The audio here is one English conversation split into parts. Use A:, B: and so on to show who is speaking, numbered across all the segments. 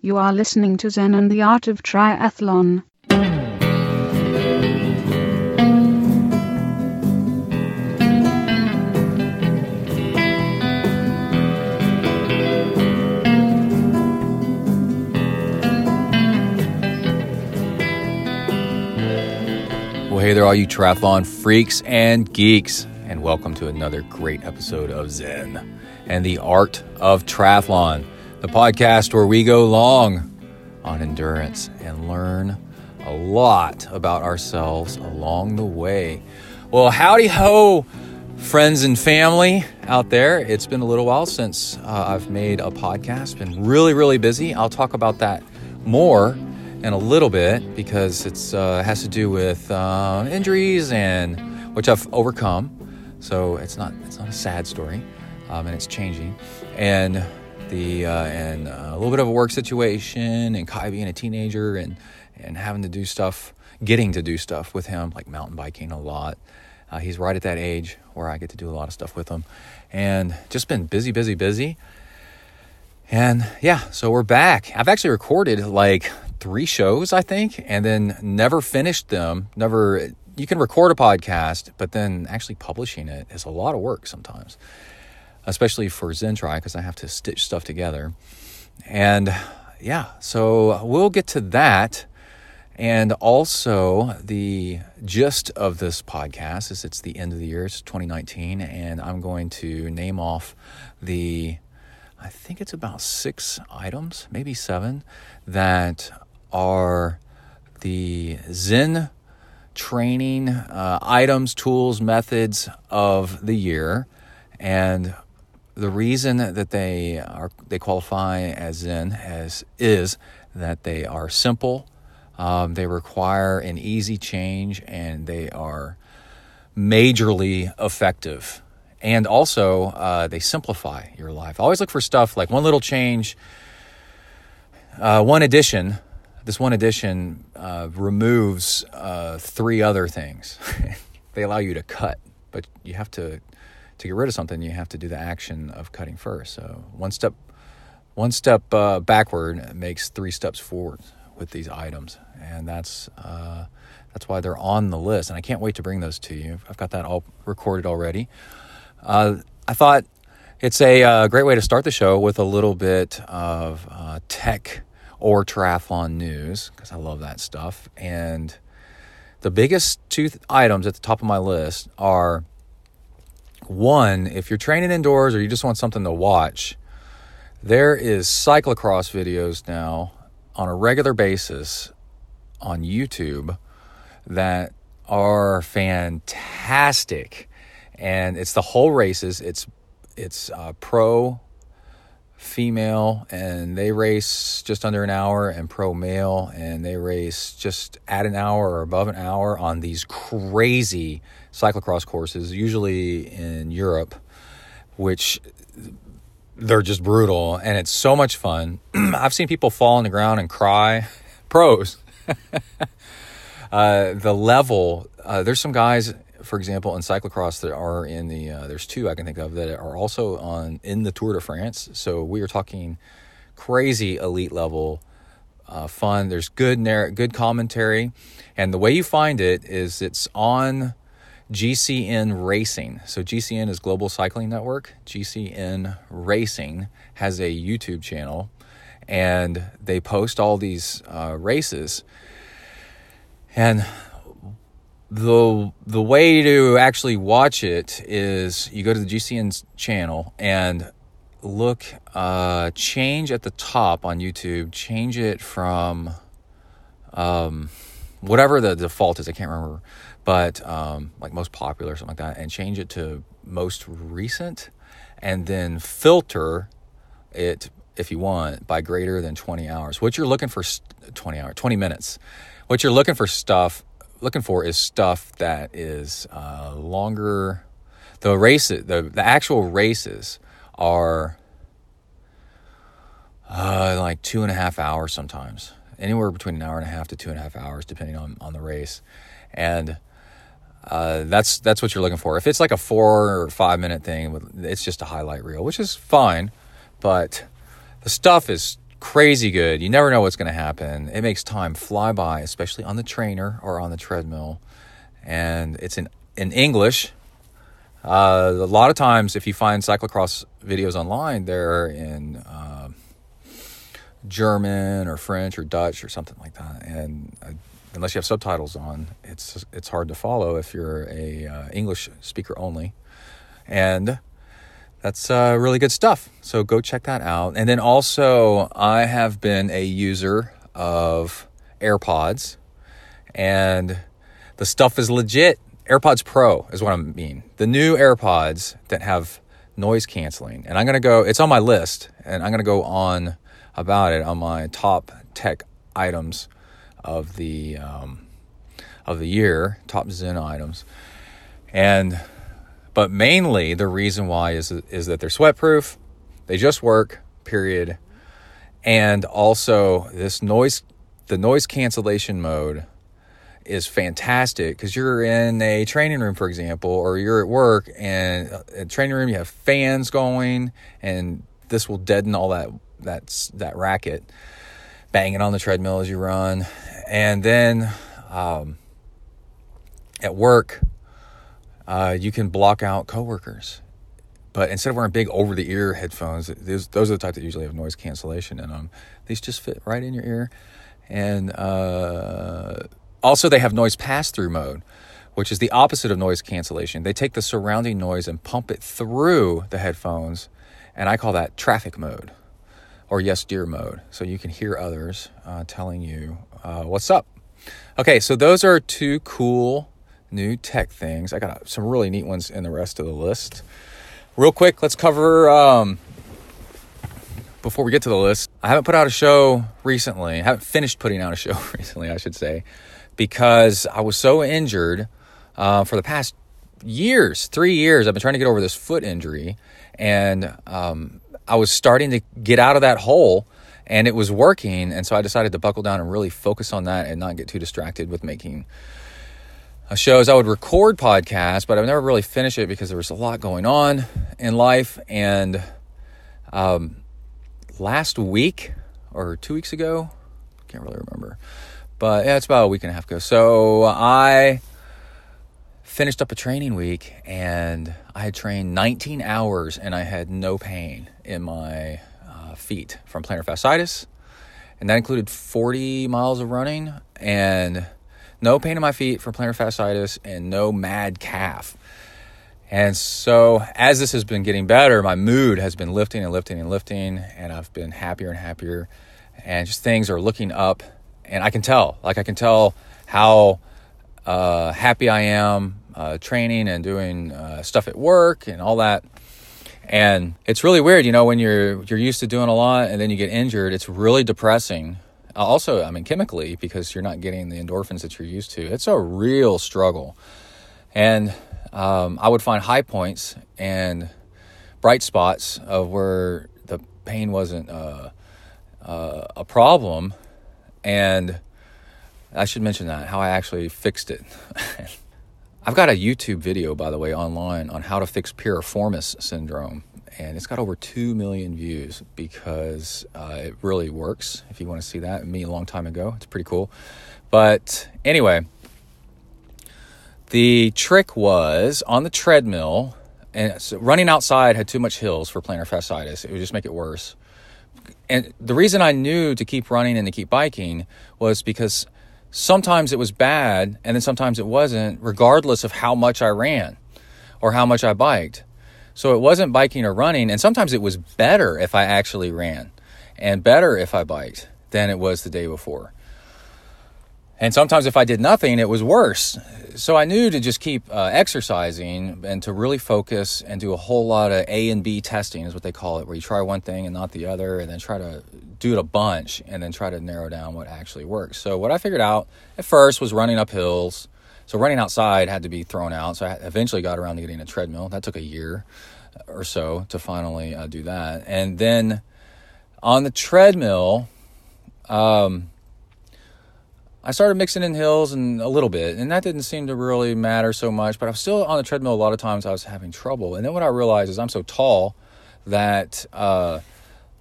A: You are listening to Zen and the Art of Triathlon.
B: Well, hey there, all you triathlon freaks and geeks, and welcome to another great episode of Zen and the Art of Triathlon, the podcast where we go long on endurance and learn a lot about ourselves along the way. Well, howdy ho, friends and family out there. It's been a little while since uh, I've made a podcast, been really, really busy. I'll talk about that more in a little bit because it uh, has to do with uh, injuries and which I've overcome. So it's not it's not a sad story, um, and it's changing. And the uh, and uh, a little bit of a work situation and Kai being a teenager and and having to do stuff, getting to do stuff with him like mountain biking a lot. Uh, he's right at that age where I get to do a lot of stuff with him, and just been busy, busy, busy. And yeah, so we're back. I've actually recorded like three shows, I think, and then never finished them. Never, you can record a podcast, but then actually publishing it is a lot of work sometimes, especially for ZenTri because I have to stitch stuff together. And yeah, so we'll get to that. And also, the gist of this podcast is it's the end of the year, it's 2019, and I'm going to name off the, I think it's about six items, maybe seven, that are the Zen training uh, items, tools, methods of the year, and the reason that they are they qualify as Zen as is that they are simple, um, they require an easy change, and they are majorly effective. And also, uh, they simplify your life. always look for stuff like one little change, uh, one addition this one addition uh, removes uh, three other things. they allow you to cut, but you have to to get rid of something. You have to do the action of cutting first. So one step one step uh, backward makes three steps forward with these items, and that's uh, that's why they're on the list. And I can't wait to bring those to you. I've got that all recorded already. Uh, I thought it's a uh, great way to start the show with a little bit of tech or triathlon news because I love that stuff. And the biggest two th- items at the top of my list are one, if you're training indoors or you just want something to watch, there is cyclocross videos now on a regular basis on YouTube that are fantastic. And it's the whole races. It's it's uh, pro female and they race just under an hour and pro male and they race just at an hour or above an hour on these crazy cyclocross courses usually in Europe which they're just brutal and it's so much fun I've seen people fall on the ground and cry pros uh, the level uh, there's some guys for example, in cyclocross, that are in the uh, there's two I can think of that are also on in the Tour de France. So we are talking crazy elite level uh, fun. There's good narr- good commentary, and the way you find it is it's on GCN Racing. So GCN is Global Cycling Network. GCN Racing has a YouTube channel, and they post all these uh, races. And the the way to actually watch it is you go to the GCN's channel and look uh, change at the top on YouTube change it from um, whatever the default is I can't remember but um, like most popular or something like that and change it to most recent and then filter it if you want by greater than 20 hours what you're looking for 20 hours 20 minutes what you're looking for stuff looking for is stuff that is uh, longer. The races, the, the actual races are uh, like two and a half hours sometimes, anywhere between an hour and a half to two and a half hours, depending on, on the race. And uh, that's that's what you're looking for. If it's like a four or five minute thing, it's just a highlight reel, which is fine, but the stuff is crazy good. You never know what's going to happen. It makes time fly by, especially on the trainer or on the treadmill. And it's in, in English. Uh, a lot of times, if you find cyclocross videos online, they're in uh, German or French or Dutch or something like that. And uh, unless you have subtitles on, it's it's hard to follow if you're a uh, English speaker only. And that's uh, really good stuff. So go check that out. And then also, I have been a user of AirPods, and the stuff is legit. AirPods Pro is what I mean. The new AirPods that have noise canceling. And I'm going to go, it's on my list, and I'm going to go on about it on my top tech items of the um, of the year, top Zen items. And but mainly the reason why is is that they're sweat proof. They just work, period. And also this noise the noise cancellation mode is fantastic because you're in a training room, for example, or you're at work and a training room you have fans going, and this will deaden all that that's that racket, banging on the treadmill as you run, and then um, at work uh, you can block out coworkers. But instead of wearing big over the ear headphones, those, those are the type that usually have noise cancellation in them. These just fit right in your ear. And uh, also, they have noise pass through mode, which is the opposite of noise cancellation. They take the surrounding noise and pump it through the headphones. And I call that traffic mode or yes, dear mode. So you can hear others uh, telling you uh, what's up. Okay, so those are two cool new tech things. I got some really neat ones in the rest of the list. Real quick, let's cover um, before we get to the list. I haven't put out a show recently. I haven't finished putting out a show recently, I should say, because I was so injured uh, for the past years, three years. I've been trying to get over this foot injury, and um, I was starting to get out of that hole. And it was working, and so I decided to buckle down and really focus on that and not get too distracted with making shows. I would record podcasts, but I would never really finish it because there was a lot going on in life. And um, last week or two weeks ago, can't really remember, but yeah, it's about a week and a half ago. So I finished up a training week and I had trained 19 hours and I had no pain in my uh, feet from plantar fasciitis. And that included 40 miles of running and no pain in my feet from plantar fasciitis, and no mad calf. And so, as this has been getting better, my mood has been lifting and lifting and lifting, and I've been happier and happier. And just things are looking up, and I can tell, like, I can tell how uh, happy I am uh, training and doing uh, stuff at work and all that. And it's really weird, you know, when you're you're used to doing a lot and then you get injured. It's really depressing also, I mean, chemically, because you're not getting the endorphins that you're used to. It's a real struggle. And um, I would find high points and bright spots of where the pain wasn't uh, uh, a problem. And I should mention that, how I actually fixed it. I've got a YouTube video, by the way, online on how to fix piriformis syndrome and it's got over 2 million views because uh, it really works. If you want to see that, me a long time ago, it's pretty cool. But anyway, the trick was on the treadmill, and so running outside had too much hills for plantar fasciitis. It would just make it worse. And the reason I knew to keep running and to keep biking was because sometimes it was bad and then sometimes it wasn't, regardless of how much I ran or how much I biked. So it wasn't biking or running. And sometimes it was better if I actually ran and better if I biked than it was the day before. And sometimes if I did nothing, it was worse. So I knew to just keep uh, exercising and to really focus and do a whole lot of A and B testing, is what they call it, where you try one thing and not the other, and then try to do it a bunch and then try to narrow down what actually works. So what I figured out at first was running up hills so running outside had to be thrown out. So I eventually got around to getting a treadmill. That took a year or so to finally uh, do that. And then on the treadmill, um, I started mixing in hills and a little bit, and that didn't seem to really matter so much. But I was still on the treadmill a lot of times. I was having trouble, and then what I realized is I'm so tall that uh,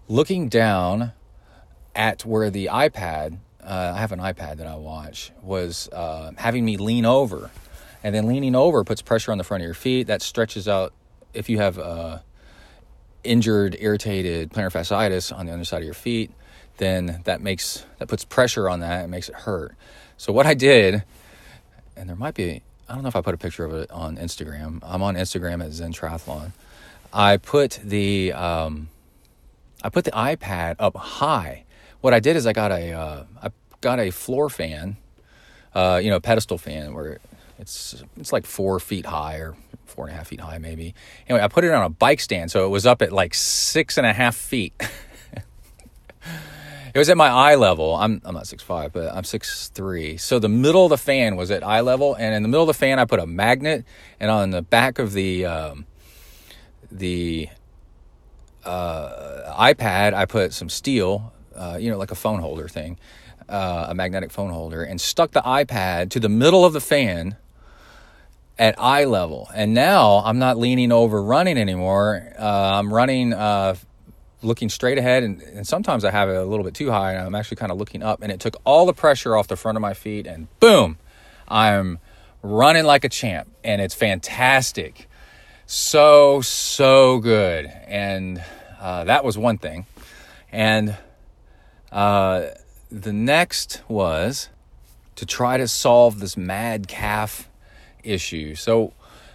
B: looking down at where the iPad, uh, I have an iPad that I watch, was uh, having me lean over. And then leaning over puts pressure on the front of your feet. That stretches out if you have uh, injured, irritated plantar fasciitis on the underside of your feet, then that makes that puts pressure on that and makes it hurt. So what I did, and there might be I don't know if I put a picture of it on Instagram. I'm on Instagram at Zen Triathlon. I put the um, I put the iPad up high. What I did is I got a uh, I got a floor fan, uh, you know, pedestal fan where it's it's like four feet high or four and a half feet high maybe. Anyway, I put it on a bike stand, so it was up at like six and a half feet. it was at my eye level. I'm I'm not six five, but I'm six three. So the middle of the fan was at eye level, and in the middle of the fan, I put a magnet, and on the back of the um, the uh, iPad, I put some steel, uh, you know, like a phone holder thing, uh, a magnetic phone holder, and stuck the iPad to the middle of the fan at eye level. And now I'm not leaning over running anymore. Uh, I'm running uh, looking straight ahead, and, and, sometimes I have it a little bit too high, and I'm actually kind of looking up, and it took all the pressure off the front of my feet, and boom, I'm running like a champ, and it's fantastic. So, so good. And uh, that was one thing. And uh, the next was to try to solve this mad calf issue. So,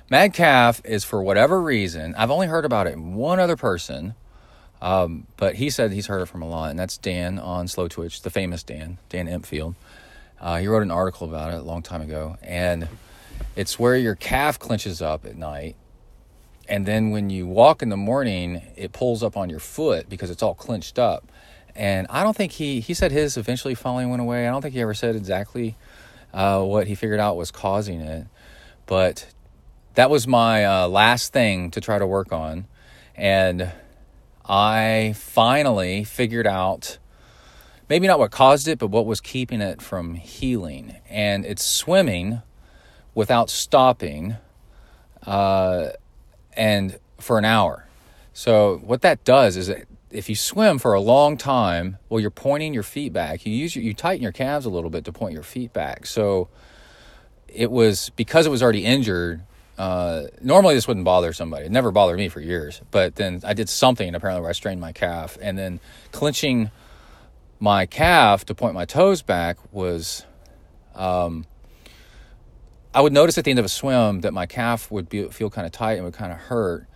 B: mad calf is for whatever reason, I've only heard about it in one other person, um, but he said he's heard it from a lot, and that's Dan on Slowtwitch, the famous Dan, Dan Empfield. Uh, he wrote an article about it a long time ago, and it's where your calf clenches up at night and then when you walk in the morning it pulls up on your foot because it's all clenched up. And i don't think he he said his eventually finally went away. I don't think he ever said exactly uh, what he figured out was causing it. But that was my uh, last thing to try to work on. And i finally figured out maybe not what caused it but what was keeping it from healing and it's swimming without stopping uh, and for an hour. So what that does is if you swim for a long time, well, you're pointing your feet back. You use your, you tighten your calves a little bit to point your feet back. So it was because it was already injured. Uh, normally this wouldn't bother somebody. It never bothered me for years. But then I did something apparently where I strained my calf, and then clenching my calf to point my toes back was um, I would notice at the end of a swim that my calf would be, feel kind of tight and would kind of hurt.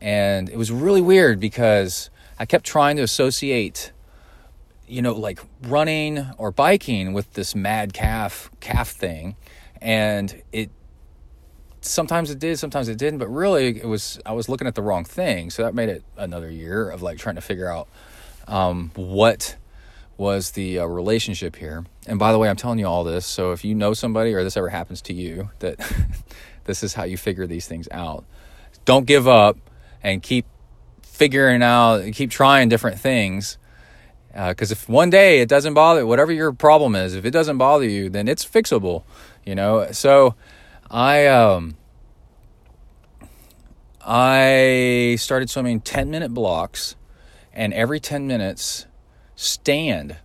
B: And it was really weird because I kept trying to associate, you know, like running or biking with this mad calf calf thing. And it sometimes it did, sometimes it didn't, but really it was I was looking at the wrong thing. So that made it another year of like trying to figure out um, what was the uh, relationship here. And by the way, I'm telling you all this. So if you know somebody or this ever happens to you, that this is how you figure these things out. Don't give up and keep figuring out, keep trying different things. Because uh, if one day it doesn't bother, whatever your problem is, if it doesn't bother you, then it's fixable. You know. So I um I started swimming 10 minute blocks, and every 10 minutes stand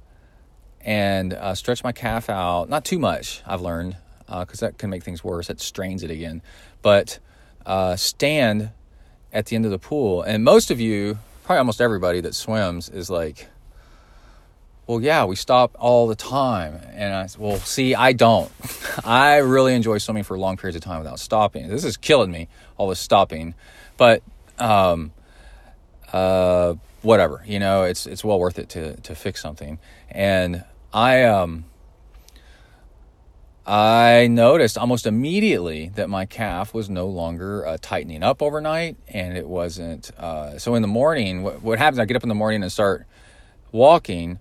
B: and uh, stretch my calf out. Not too much, I've learned, because uh, that can make things worse. That strains it again. But uh, stand at the end of the pool. And most of you, probably almost everybody that swims, is like, well, yeah, we stop all the time. And I said, well, see, I don't. I really enjoy swimming for long periods of time without stopping. This is killing me, all this stopping. But, um, uh, whatever, you know, it's it's well worth it to to fix something. And I um I noticed almost immediately that my calf was no longer uh, tightening up overnight, and it wasn't. Uh, so in the morning, what, what happens? I get up in the morning and start walking,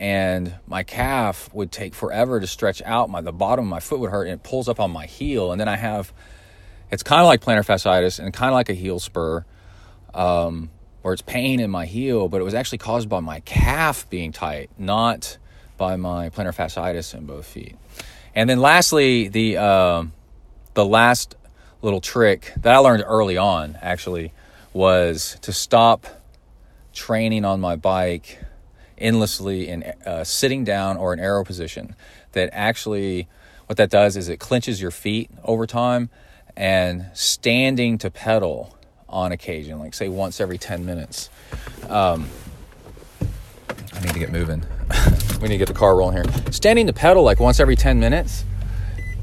B: and my calf would take forever to stretch out. My the bottom of my foot would hurt, and it pulls up on my heel, and then I have. It's kind of like plantar fasciitis and kind of like a heel spur. Um, or it's pain in my heel, but it was actually caused by my calf being tight, not by my plantar fasciitis in both feet. And then lastly, the uh, the last little trick that I learned early on actually was to stop training on my bike endlessly in uh, sitting down or an aero position that actually what that does is it clenches your feet over time and standing to pedal on occasion like say once every 10 minutes. Um, i need to get moving. We need to get the car rolling here. Standing to pedal like once every 10 minutes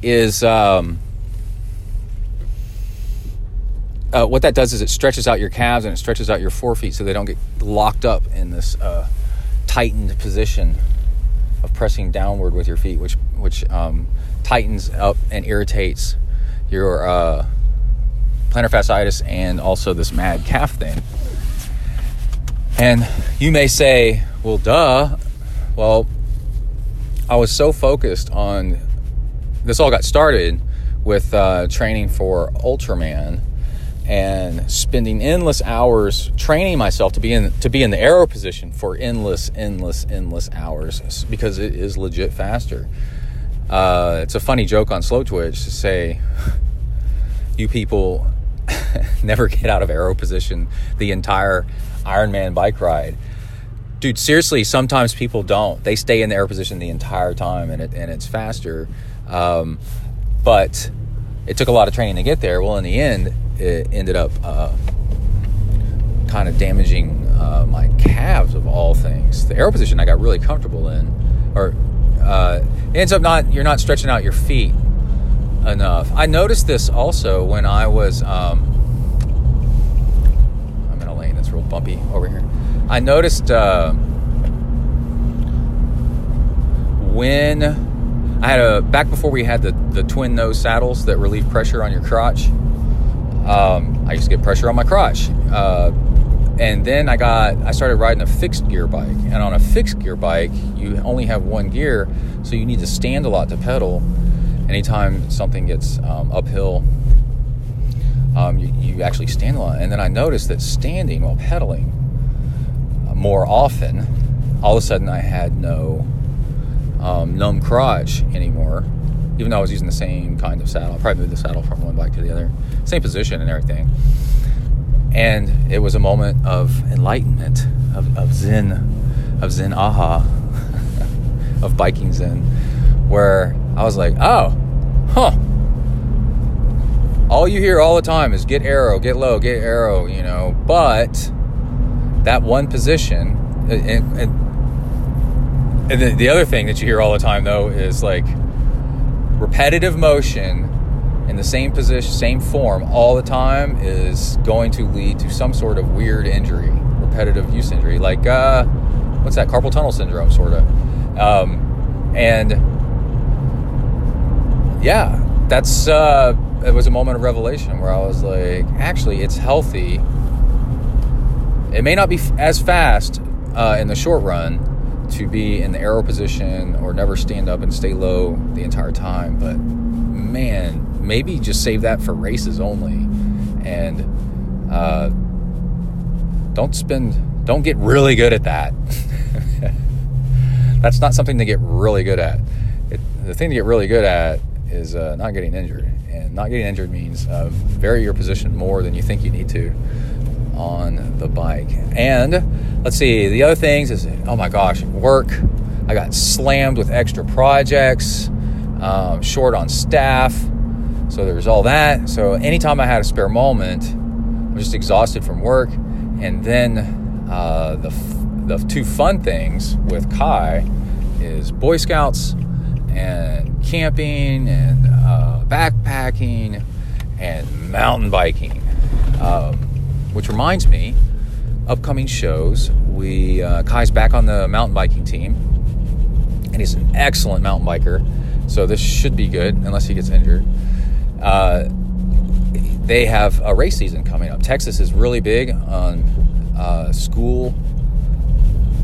B: is um, uh, what that does is it stretches out your calves and it stretches out your forefeet so they don't get locked up in this uh, tightened position of pressing downward with your feet, which which um, tightens up and irritates your uh, plantar fasciitis and also this mad calf thing. And you may say, "Well, duh." Well, I was so focused on this. All got started with uh, training for Ultraman and spending endless hours training myself to be in to be in the aero position for endless, endless, endless hours because it is legit faster. Uh, it's a funny joke on Slowtwitch to say you people never get out of aero position the entire Ironman bike ride. Dude, seriously, sometimes people don't. They stay in the aero position the entire time, and it and it's faster. Um, but it took a lot of training to get there. Well, in the end, it ended up uh, kind of damaging uh, my calves of all things. The aero position I got really comfortable in, or uh, it ends up not you're not stretching out your feet enough. I noticed this also when I was um, I'm in a lane that's real bumpy over here. I noticed uh, when I had a back before we had the the twin nose saddles that relieve pressure on your crotch um, I used to get pressure on my crotch. Uh, and then I got I started riding a fixed gear bike, and on a fixed gear bike, you only have one gear, so you need to stand a lot to pedal. Anytime something gets um, uphill, um, you, you, actually stand a lot. And then I noticed that standing while pedaling uh, more often, all of a sudden I had no um, numb crotch anymore even though I was using the same kind of saddle. I probably moved the saddle from one bike to the other, same position and everything. And it was a moment of enlightenment, of, of zen, of zen aha, of biking zen, where I was like, oh, huh. All you hear all the time is get aero, get low, get aero, you know, but that one position, and the, the other thing that you hear all the time though is like, repetitive motion in the same position, same form all the time is going to lead to some sort of weird injury, repetitive use injury, like uh, what's that, carpal tunnel syndrome, sort of. Um, and yeah, that's uh, it was a moment of revelation where I was like, actually, it's healthy. It may not be f- as fast uh, in the short run, to be in the aero position or never stand up and stay low the entire time. But man, maybe just save that for races only, and uh, don't spend, don't get really good at that. That's not something to get really good at. It, the thing to get really good at is uh, not getting injured, and not getting injured means uh, vary your position more than you think you need to on the bike. And let's see, the other things is, oh my gosh, work. I got slammed with extra projects, um, short on staff. So there's all that. So anytime I had a spare moment, I'm just exhausted from work. And then uh, the, the two fun things with Kai is Boy Scouts and camping and uh, backpacking and mountain biking. Um, which reminds me, upcoming shows. We uh, Kai's back on the mountain biking team, and he's an excellent mountain biker. So this should be good, unless he gets injured. Uh, they have a race season coming up. Texas is really big on uh, school.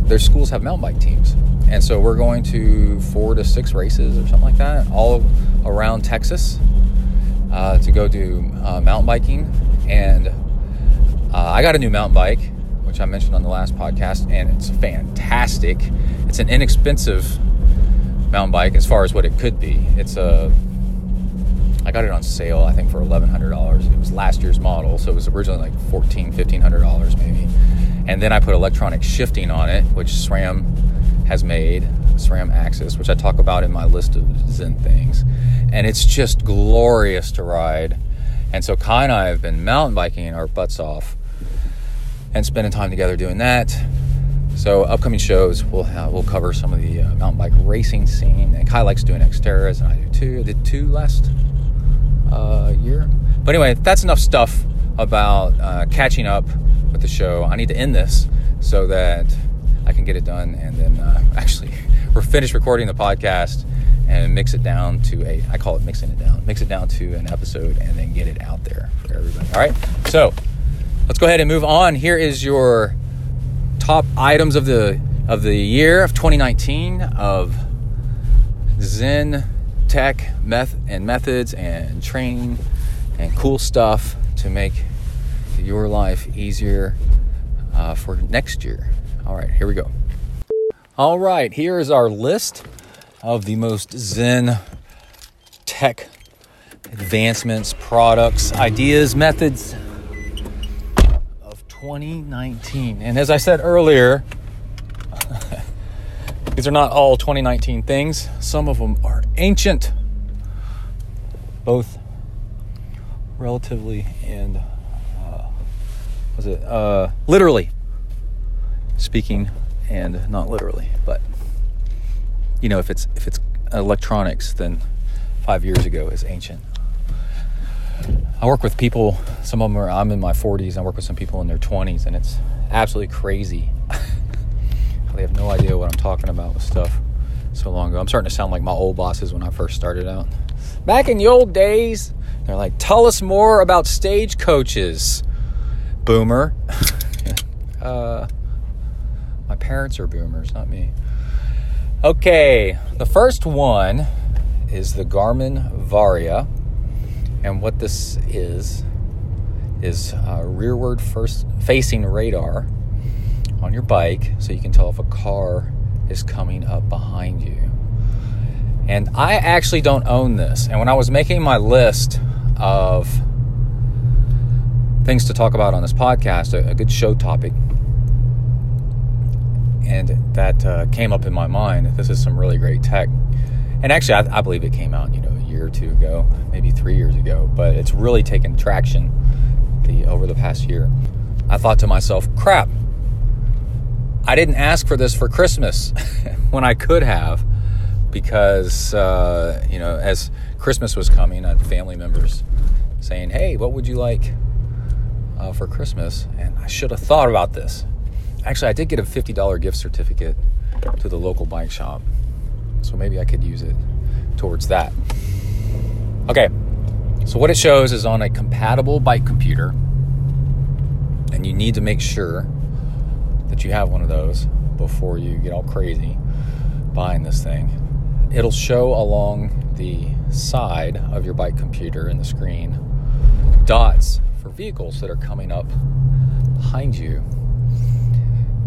B: Their schools have mountain bike teams, and so we're going to four to six races or something like that, all around Texas, uh, to go do uh, mountain biking and uh, I got a new mountain bike, which I mentioned on the last podcast, and it's fantastic. It's an inexpensive mountain bike as far as what it could be. It's a I got it on sale, I think, for eleven hundred dollars. It was last year's model, so it was originally like fourteen, fifteen hundred dollars maybe. And then I put electronic shifting on it, which SRAM has made SRAM AXS, which I talk about in my list of Zen things. And it's just glorious to ride. And so Kai and I have been mountain biking our butts off and spending time together doing that. So upcoming shows, we'll have, we'll cover some of the uh, mountain bike racing scene. And Kai likes doing Xterras, and I do too. I did two last uh, year. But anyway, that's enough stuff about uh, catching up with the show. I need to end this so that I can get it done and then uh, actually we're finished recording the podcast and mix it down to a I call it mixing it down. Mix it down to an episode and then get it out there for everybody. All right. So let's go ahead and move on. Here is your top items of the of the year of 2019 of Zen tech meth and methods and training and cool stuff to make your life easier uh, for next year. All right, here we go. All right, here is our list of the most Zen tech advancements, products, ideas, methods 2019. And as I said earlier, these are not all 2019 things. Some of them are ancient, both relatively and uh, was it uh, literally speaking and not literally, but you know, if it's if it's electronics, then five years ago is ancient. I work with people. Some of them are. I'm in my 40s. I work with some people in their 20s, and it's absolutely crazy. they have no idea what I'm talking about with stuff so long ago. I'm starting to sound like my old bosses when I first started out. Back in the old days, they're like, "Tell us more about stagecoaches, boomer." uh, my parents are boomers, not me. Okay, the first one is the Garmin Varia. And what this is, is rearward first facing radar on your bike so you can tell if a car is coming up behind you. And I actually don't own this. And when I was making my list of things to talk about on this podcast, a, a good show topic, and that uh, came up in my mind. This is some really great tech, and actually, I, I, believe it came out, you know, a year or two ago, maybe three years ago. But it's really taken traction the over the past year. I thought to myself, "Crap! I didn't ask for this for Christmas when I could have." Because uh, you know, as Christmas was coming, I had family members saying, "Hey, what would you like uh, for Christmas?" And I should have thought about this Actually, I did get a $50 gift certificate to the local bike shop. So maybe I could use it towards that. Okay, so what it shows is on a compatible bike computer, and you need to make sure that you have one of those before you get all crazy buying this thing. It'll show along the side of your bike computer in the screen dots for vehicles that are coming up behind you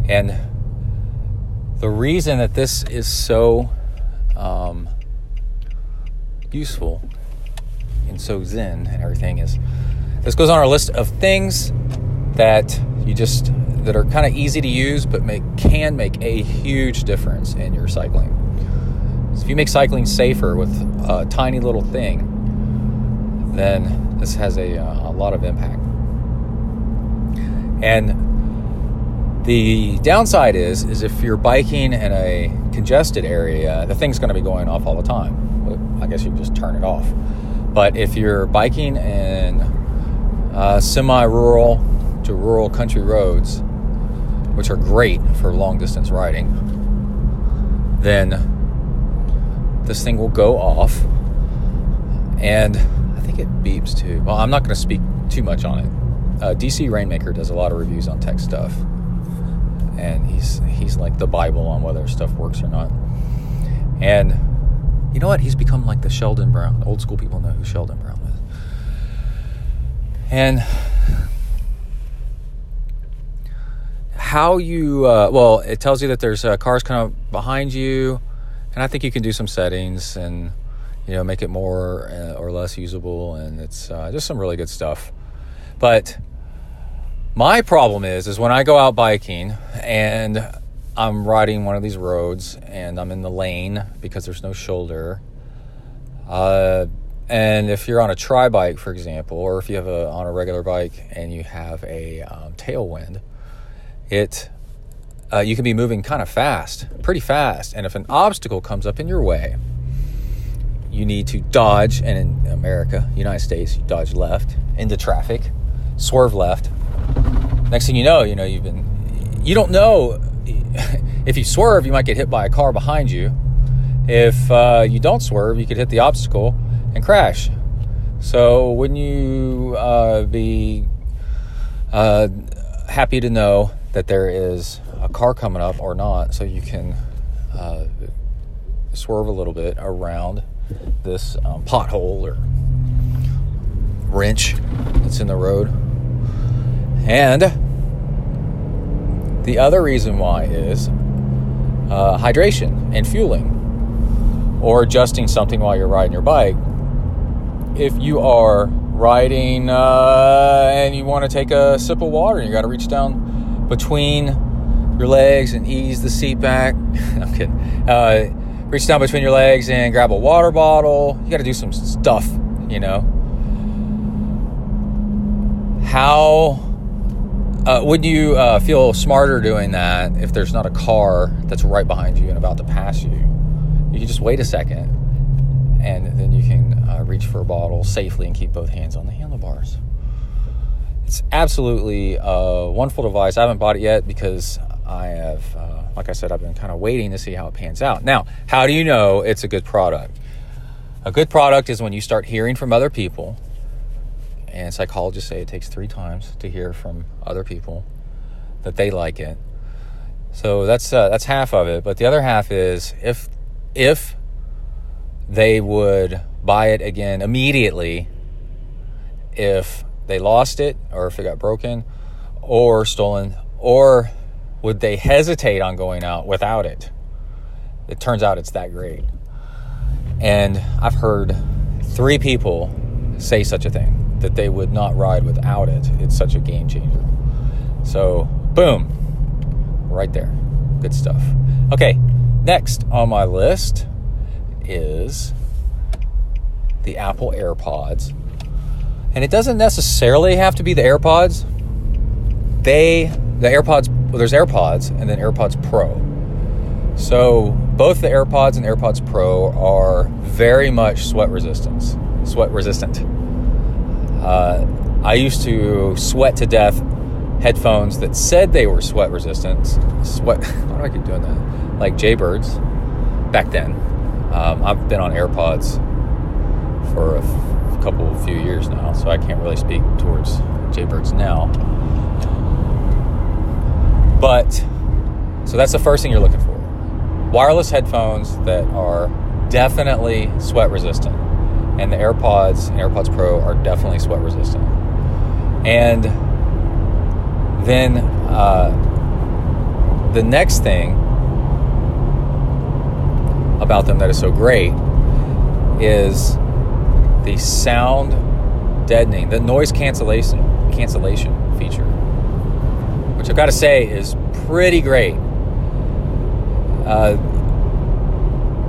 B: and the reason that this is so um, useful and so zen and everything is this goes on our list of things that you just that are kind of easy to use but make can make a huge difference in your cycling. So if you make cycling safer with a tiny little thing, then this has a, uh, a lot of impact. And the downside is, is if you're biking in a congested area, the thing's going to be going off all the time. I guess you just turn it off. But if you're biking in uh, semi-rural to rural country roads, which are great for long distance riding, then this thing will go off. And I think it beeps too. Well, I'm not going to speak too much on it. Uh, DC Rainmaker does a lot of reviews on tech stuff and he's he's like the Bible on whether stuff works or not. And you know what? He's become like the Sheldon Brown. Old school people know who Sheldon Brown is. And how you uh, well, it tells you that there's uh, cars kind of behind you, and I think you can do some settings and you know make it more uh, or less usable, and it's uh, just some really good stuff. But my problem is, is when I go out biking and I'm riding one of these roads and I'm in the lane because there's no shoulder. Uh, and if you're on a tri bike, for example, or if you have a on a regular bike and you have a um, tailwind, it uh, you can be moving kind of fast, pretty fast. And if an obstacle comes up in your way, you need to dodge. And in America, United States, you dodge left into traffic, swerve left. Next thing you know, you know you've been. You don't know if you swerve, you might get hit by a car behind you. If uh, you don't swerve, you could hit the obstacle and crash. So, wouldn't you uh, be uh, happy to know that there is a car coming up or not, so you can uh, swerve a little bit around this um, pothole or wrench that's in the road? And the other reason why is uh, hydration and fueling, or adjusting something while you're riding your bike. If you are riding uh, and you want to take a sip of water, you got to reach down between your legs and ease the seat back. I'm kidding. Uh, reach down between your legs and grab a water bottle. You got to do some stuff, you know. How uh, would you uh, feel smarter doing that if there's not a car that's right behind you and about to pass you? You can just wait a second and then you can uh, reach for a bottle safely and keep both hands on the handlebars. It's absolutely a wonderful device. I haven't bought it yet because I have, uh, like I said, I've been kind of waiting to see how it pans out. Now, how do you know it's a good product? A good product is when you start hearing from other people and psychologists say it takes three times to hear from other people that they like it. So that's uh, that's half of it. But the other half is if if they would buy it again immediately if they lost it or if it got broken or stolen or would they hesitate on going out without it it turns out it's that great and i've heard three people say such a thing that they would not ride without it. It's such a game changer. So, boom, right there. Good stuff. Okay, next on my list is the Apple AirPods. And it doesn't necessarily have to be the AirPods. They, the AirPods, well, there's AirPods and then AirPods Pro. So both the AirPods and AirPods Pro are very much sweat resistance, sweat resistant. Uh, I used to sweat to death headphones that said they were sweat resistant. Sweat. Why do I keep doing that? Like Jaybirds back then. Um, I've been on AirPods for a f- couple, few years now, so I can't really speak towards Jaybirds now. But so that's the first thing you're looking for: wireless headphones that are definitely sweat resistant and the AirPods and AirPods Pro are definitely sweat resistant. And then uh, the next thing about them that is so great is the sound deadening, the noise cancellation cancellation feature, which I've got to say is pretty great. Uh,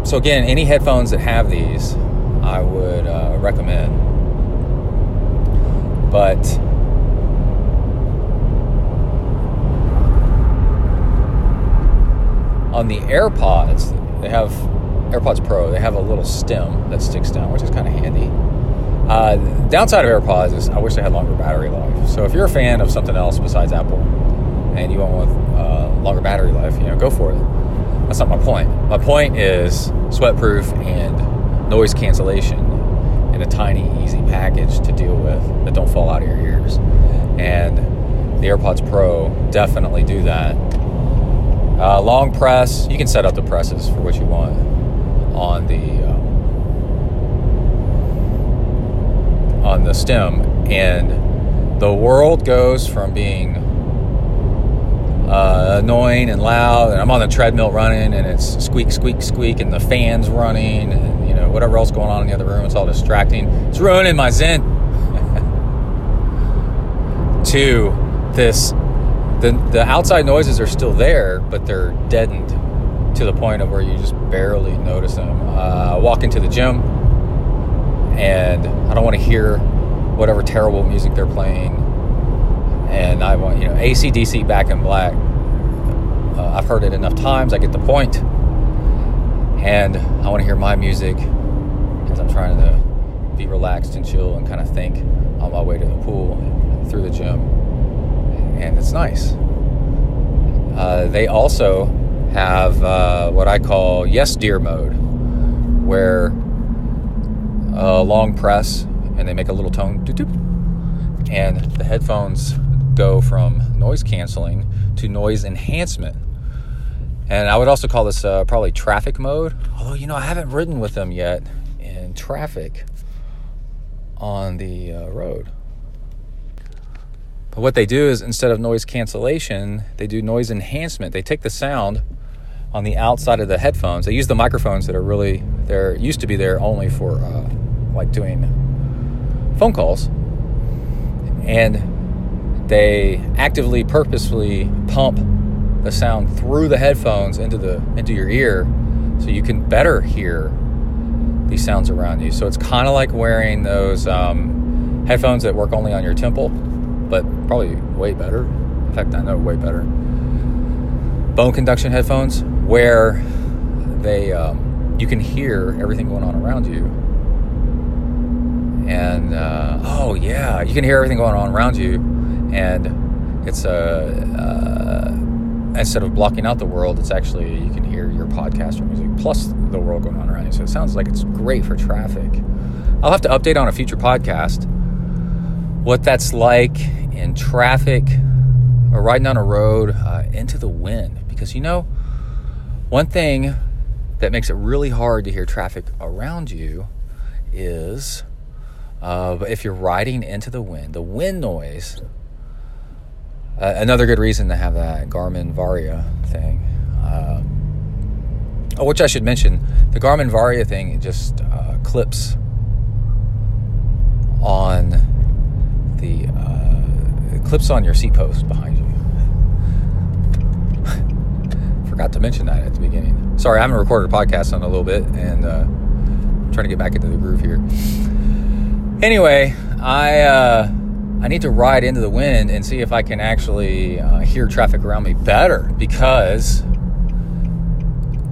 B: so again, any headphones that have these I would uh, recommend. But on the AirPods, they have AirPods Pro. They have a little stem that sticks down, which is kind of handy. Uh, downside of AirPods is I wish they had longer battery life. So if you're a fan of something else besides Apple and you want uh, longer battery life, you know, go for it. That's not my point. My point is sweatproof and noise cancellation in a tiny, easy package to deal with that don't fall out of your ears. And the AirPods Pro definitely do that. Uh, long press, you can set up the presses for what you want on the um, on the stem, and the world goes from being uh, annoying and loud, and I'm on the treadmill running, and it's squeak, squeak, squeak, and the fans running, and know whatever else going on in the other room. It's all distracting. It's ruining my zen. to this the the outside noises are still there, but they're deadened to the point of where you just barely notice them. Uh, I walk into the gym, and I don't want to hear whatever terrible music they're playing, and I want you know ACDC Back in Black. Uh, I've heard it enough times. I get the point, and I want to hear my music as I'm trying to be relaxed and chill and kind of think on my way to the pool through the gym, and it's nice. Uh, they also have uh, what I call yes dear mode, where a long press and they make a little tone, and the headphones go from noise canceling to noise enhancement. And I would also call this uh, probably traffic mode. Although, you know, I haven't ridden with them yet traffic on the uh, road. But what they do is instead of noise cancellation, they do noise enhancement. They take the sound on the outside of the headphones. They use the microphones that are really there used to be there only for uh, like doing phone calls, and they actively, purposefully pump the sound through the headphones into the into your ear, so you can better hear these sounds around you. So it's kind of like wearing those um, headphones that work only on your temple, but probably way better. In fact, I know way better. Bone conduction headphones, where they um, you can hear everything going on around you. And uh, oh yeah, you can hear everything going on around you, and it's a uh, instead of blocking out the world, it's actually you can podcast or music plus the world going on around you. So it sounds like it's great for traffic. I'll have to update on a future podcast what that's like in traffic or riding down a road uh, into the wind. Because you know, one thing that makes it really hard to hear traffic around you is uh, if you're riding into the wind, the wind noise uh, another good reason to have that Garmin Varia thing. Uh, oh, which I should mention, the Garmin Varia thing just uh, clips on the uh, clips on your seat post behind you. Forgot to mention that at the beginning. Sorry, I haven't recorded a podcast in a little bit, and uh, I'm trying to get back into the groove here. Anyway, I uh, I need to ride into the wind and see if I can actually uh, hear traffic around me better because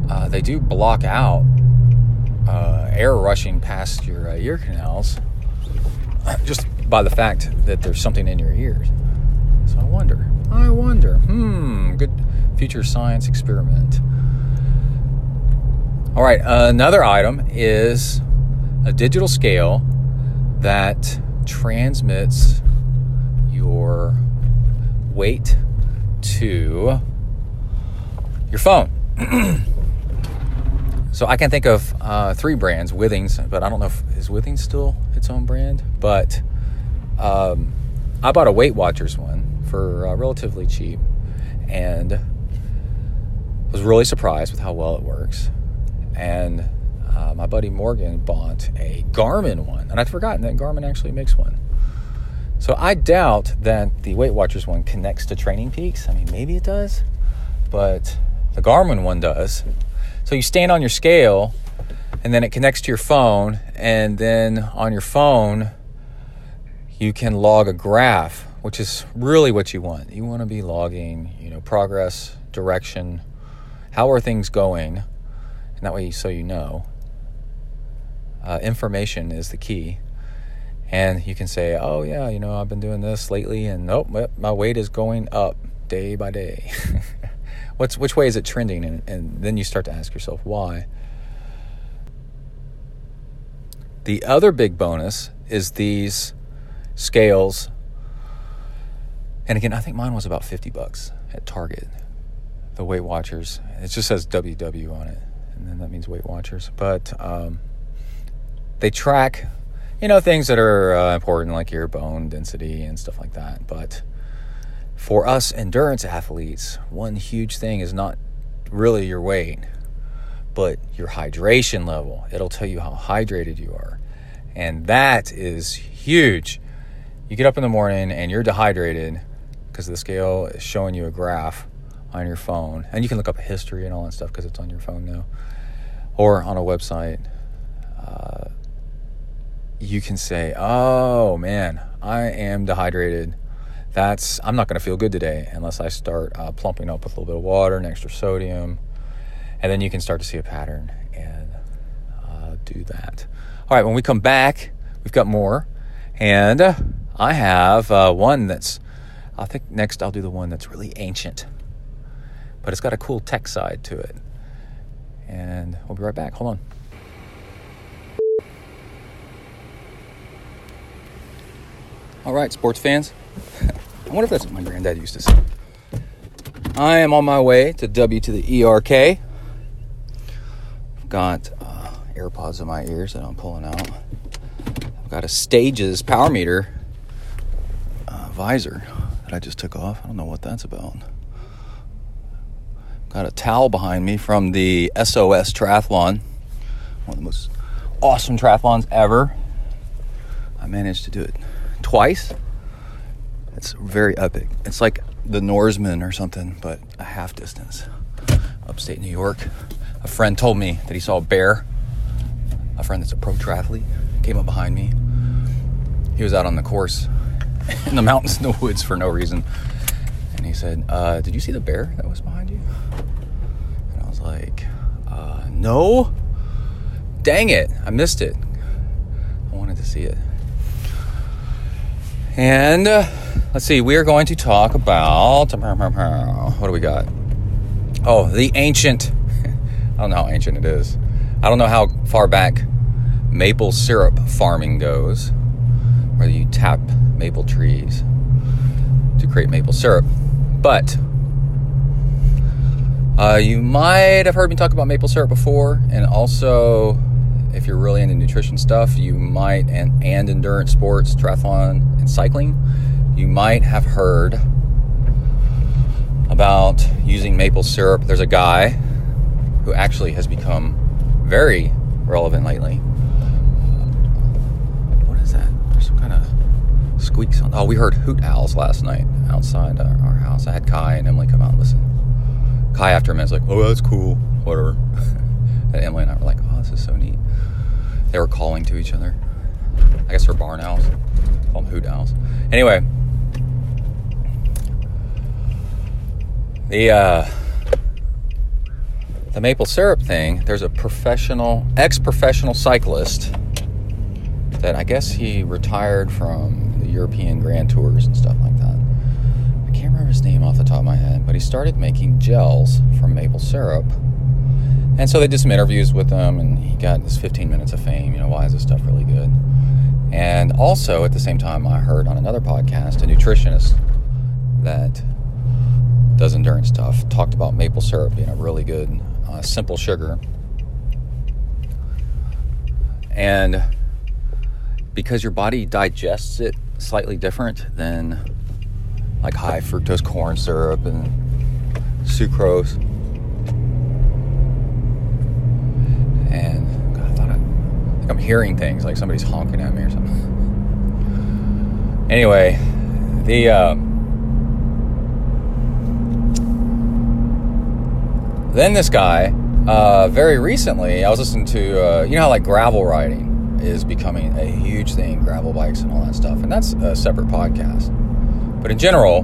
B: uh, they do block out uh, air rushing past your uh, ear canals just by the fact that there's something in your ears. So I wonder, I wonder, hmm, good future science experiment. All right, another item is a digital scale that transmits your weight to your phone. so I can think of uh, three brands, Withings, but I don't know if is Withings still its own brand. But um, I bought a Weight Watchers one for uh, relatively cheap, and was really surprised with how well it works. And uh, my buddy Morgan bought a Garmin one, and I'd forgotten that Garmin actually makes one. So I doubt that the Weight Watchers one connects to Training Peaks. I mean, maybe it does, but the Garmin one does. So you stand on your scale, and then it connects to your phone, and then on your phone, you can log a graph, which is really what you want. You want to be logging, you know, progress, direction, how are things going, and that way, so you know. Uh, information is the key and you can say, "Oh yeah, you know, I've been doing this lately, and oh, my weight is going up day by day." What's which way is it trending? And, and then you start to ask yourself why. The other big bonus is these scales, and again, I think mine was about fifty bucks at Target. The Weight Watchers. It just says WW on it, and then that means Weight Watchers. But um, they track you know, things that are uh, important like your bone density and stuff like that. But for us endurance athletes, one huge thing is not really your weight, but your hydration level. It'll tell you how hydrated you are. And that is huge. You get up in the morning and you're dehydrated because the scale is showing you a graph on your phone, and you can look up history and all that stuff because it's on your phone now, or on a website. Uh, you can say, "Oh man, I am dehydrated." That's I'm not going to feel good today unless I start uh, plumping up with a little bit of water and extra sodium, and then you can start to see a pattern and uh, do that. All right, when we come back, we've got more, and uh, I have uh, one that's. I think next I'll do the one that's really ancient, but it's got a cool tech side to it. And we'll be right back. Hold on. All right, sports fans. I wonder if that's what my granddad used to say. I am on my way to W to the ERK. I've got uh, AirPods in my ears that I'm pulling out. I've got a Stages power meter uh, visor that I just took off. I don't know what that's about. Got a towel behind me from the SOS Triathlon, one of the most awesome triathlons ever. I managed to do it twice. It's very epic. It's like the Norseman or something, but a half distance. Upstate New York. A friend told me that he saw a bear. A friend that's a pro triathlete came up behind me. He was out on the course in the mountains in the woods for no reason. And he said, uh, Did you see the bear that was behind you? And I was like, uh, No. Dang it. I missed it. I wanted to see it. And uh, let's see, we are going to talk about what do we got? Oh, the ancient. I don't know how ancient it is. I don't know how far back maple syrup farming goes, where you tap maple trees to create maple syrup. But uh, you might have heard me talk about maple syrup before, and also if you're really into nutrition stuff, you might, and, and endurance sports, triathlon, and cycling, you might have heard about using maple syrup. There's a guy who actually has become very relevant lately. What is that? There's some kind of squeaks on. Oh, we heard hoot owls last night outside our, our house. I had Kai and Emily come out and listen. Kai, after a minute, was like, oh, that's cool, whatever. and Emily and I were like, oh, this is so neat. They were calling to each other. I guess they're barn owls. Call them hoot owls. Anyway, the uh, the maple syrup thing. There's a professional, ex-professional cyclist that I guess he retired from the European Grand Tours and stuff like that. I can't remember his name off the top of my head, but he started making gels from maple syrup and so they did some interviews with him, and he got his 15 minutes of fame. You know, why is this stuff really good? And also, at the same time, I heard on another podcast a nutritionist that does endurance stuff talked about maple syrup being a really good, uh, simple sugar. And because your body digests it slightly different than like high fructose corn syrup and sucrose and God, I thought I, think I'm hearing things like somebody's honking at me or something. Anyway, the uh, then this guy uh, very recently I was listening to uh, you know how like gravel riding is becoming a huge thing, gravel bikes and all that stuff, and that's a separate podcast. But in general,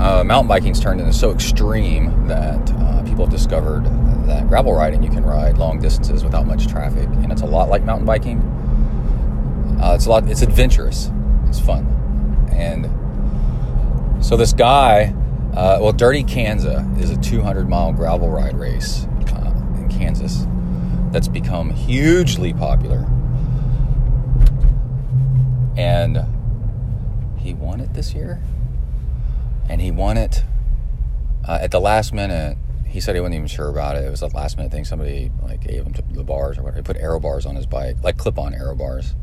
B: uh, mountain biking's turned into so extreme that uh, people have discovered that gravel riding you can ride long distances without much traffic, and it's a lot like mountain biking. Uh, it's a lot. It's adventurous. It's fun, and so this guy, uh, well, Dirty Kanza is a 200 mile gravel ride race uh, in Kansas that's become hugely popular, and he won it this year, and he won it uh, at the last minute he said he wasn't even sure about it. It was a last minute thing. Somebody like gave him the bars or whatever. He put aero bars on his bike, like clip on aero bars,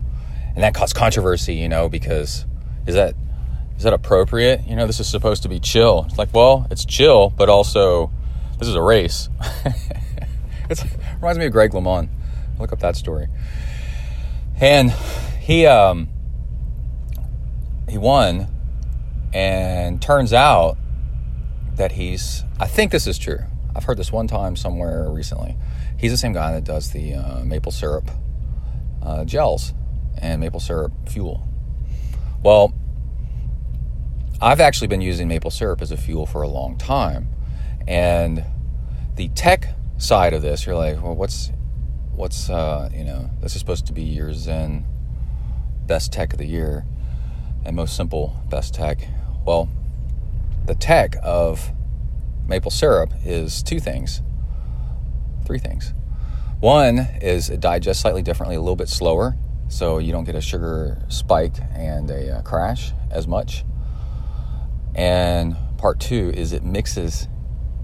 B: and that caused controversy. You know, because is that is that appropriate? You know, this is supposed to be chill. It's like, well, it's chill, but also this is a race. it reminds me of Greg LeMond. Look up that story. And he um he won, And turns out that he's, I think this is true. I've heard this one time somewhere recently. He's the same guy that does the uh, maple syrup uh, gels and maple syrup fuel. Well, I've actually been using maple syrup as a fuel for a long time. And the tech side of this, you're like, well, what's, what's, uh, you know, this is supposed to be your Zen best tech of the year and most simple best tech. Well, the tech of maple syrup is two things, three things. One is it digests slightly differently, a little bit slower, so you don't get a sugar spike and a uh, crash as much. And part two is it mixes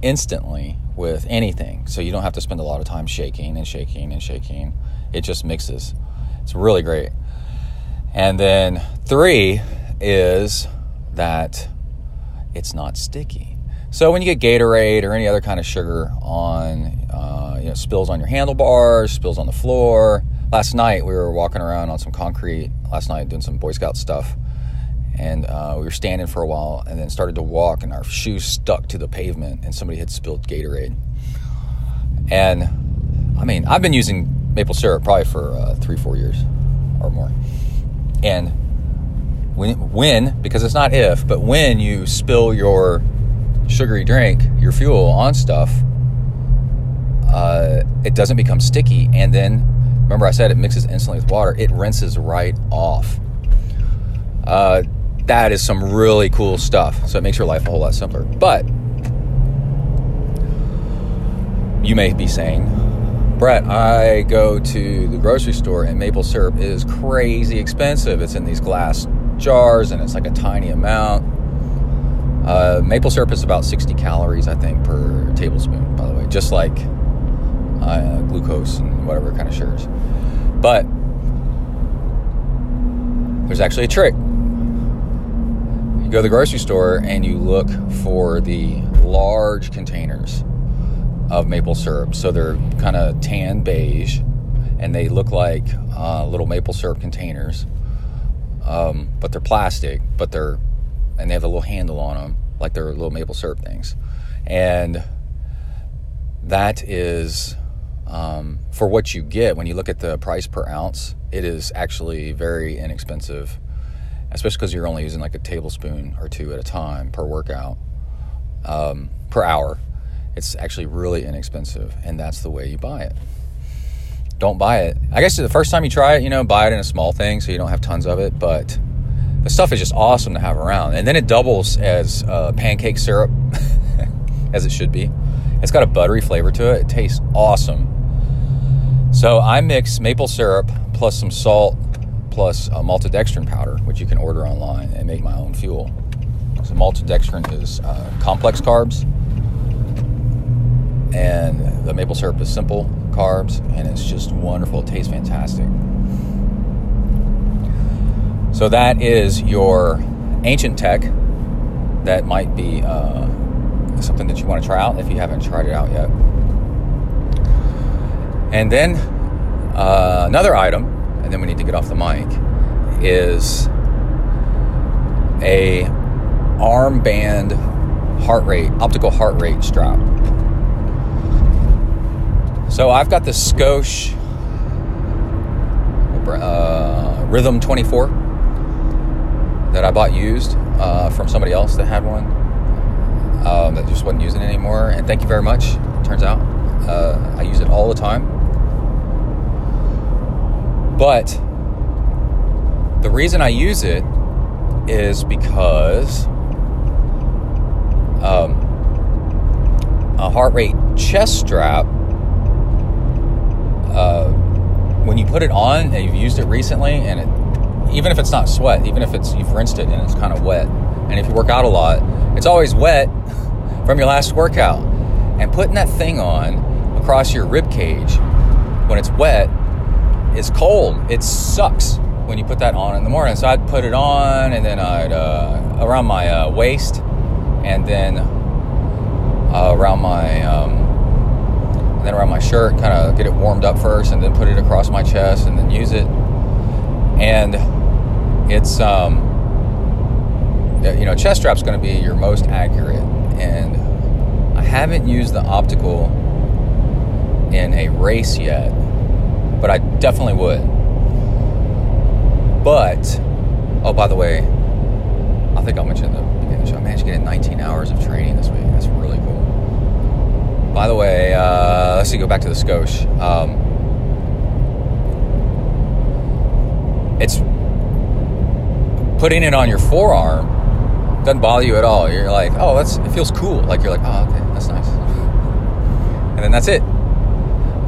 B: instantly with anything. So you don't have to spend a lot of time shaking and shaking and shaking. It just mixes. It's really great. And then three is that it's not sticky. So when you get Gatorade or any other kind of sugar on, uh, you know, spills on your handlebars, spills on the floor. Last night we were walking around on some concrete. Last night doing some Boy Scout stuff, and uh, we were standing for a while and then started to walk and our shoes stuck to the pavement and somebody had spilled Gatorade. And I mean, I've been using maple syrup probably for uh, three, four years or more. And when, when, because it's not if, but when you spill your sugary drink, your fuel on stuff, uh, it doesn't become sticky. And then, remember I said it mixes instantly with water, it rinses right off. Uh, that is some really cool stuff. So it makes your life a whole lot simpler. But you may be saying, Brett, I go to the grocery store and maple syrup is crazy expensive. It's in these glass jars and it's like a tiny amount. Uh, maple syrup is about 60 calories, I think, per tablespoon, by the way, just like uh, glucose and whatever kind of sugars. But there's actually a trick you go to the grocery store and you look for the large containers of maple syrup. So they're kind of tan beige and they look like uh, little maple syrup containers. Um, but they're plastic, but they're, and they have a little handle on them, like they're little maple syrup things. And that is, um, for what you get, when you look at the price per ounce, it is actually very inexpensive especially because you're only using like a tablespoon or two at a time per workout, um, per hour. It's actually really inexpensive, and that's the way you buy it. Don't buy it. I guess the first time you try it, you know, buy it in a small thing so you don't have tons of it, but the stuff is just awesome to have around. And then it doubles as uh, pancake syrup, as it should be. It's got a buttery flavor to it. It tastes awesome. So I mix maple syrup plus some salt plus a maltodextrin powder, which you can order online and make my own fuel. So maltodextrin is uh, complex carbs, and the maple syrup is simple carbs, and it's just wonderful. It tastes fantastic. So that is your ancient tech that might be uh, something that you want to try out if you haven't tried it out yet. And then uh, another item and then we need to get off the mic, is a armband heart rate, optical heart rate strap. So I've got the Scosche uh, Rhythm 24 that I bought used uh, from somebody else that had one um, that just wasn't using it anymore. And thank you very much. It Turns out uh, I use it all the time. But the reason I use it is because um, a heart rate chest strap, uh, when you put it on and you've used it recently, and it, even if it's not sweat, even if it's you've rinsed it and it's kind of wet, and if you work out a lot, it's always wet from your last workout. And putting that thing on across your rib cage when it's wet is cold. It sucks when you put that on in the morning. So I'd put it on and then I'd uh, around my uh, waist and then uh, around my um, and then around my shirt, kind of get it warmed up first, and then put it across my chest and then use it. And it's um, you know, chest strap's going to be your most accurate. And I haven't used the optical in a race yet, but I definitely would. But, oh, by the way, I think I'll mention the beginning of the show. I managed to get in 19 hours of training this week. That's really cool. By the way, uh, let's see, go back to the Scosche. Um, it's putting it on your forearm doesn't bother you at all. You're like, oh, that's it feels cool. Like you're like, oh, okay, that's nice. And then that's it.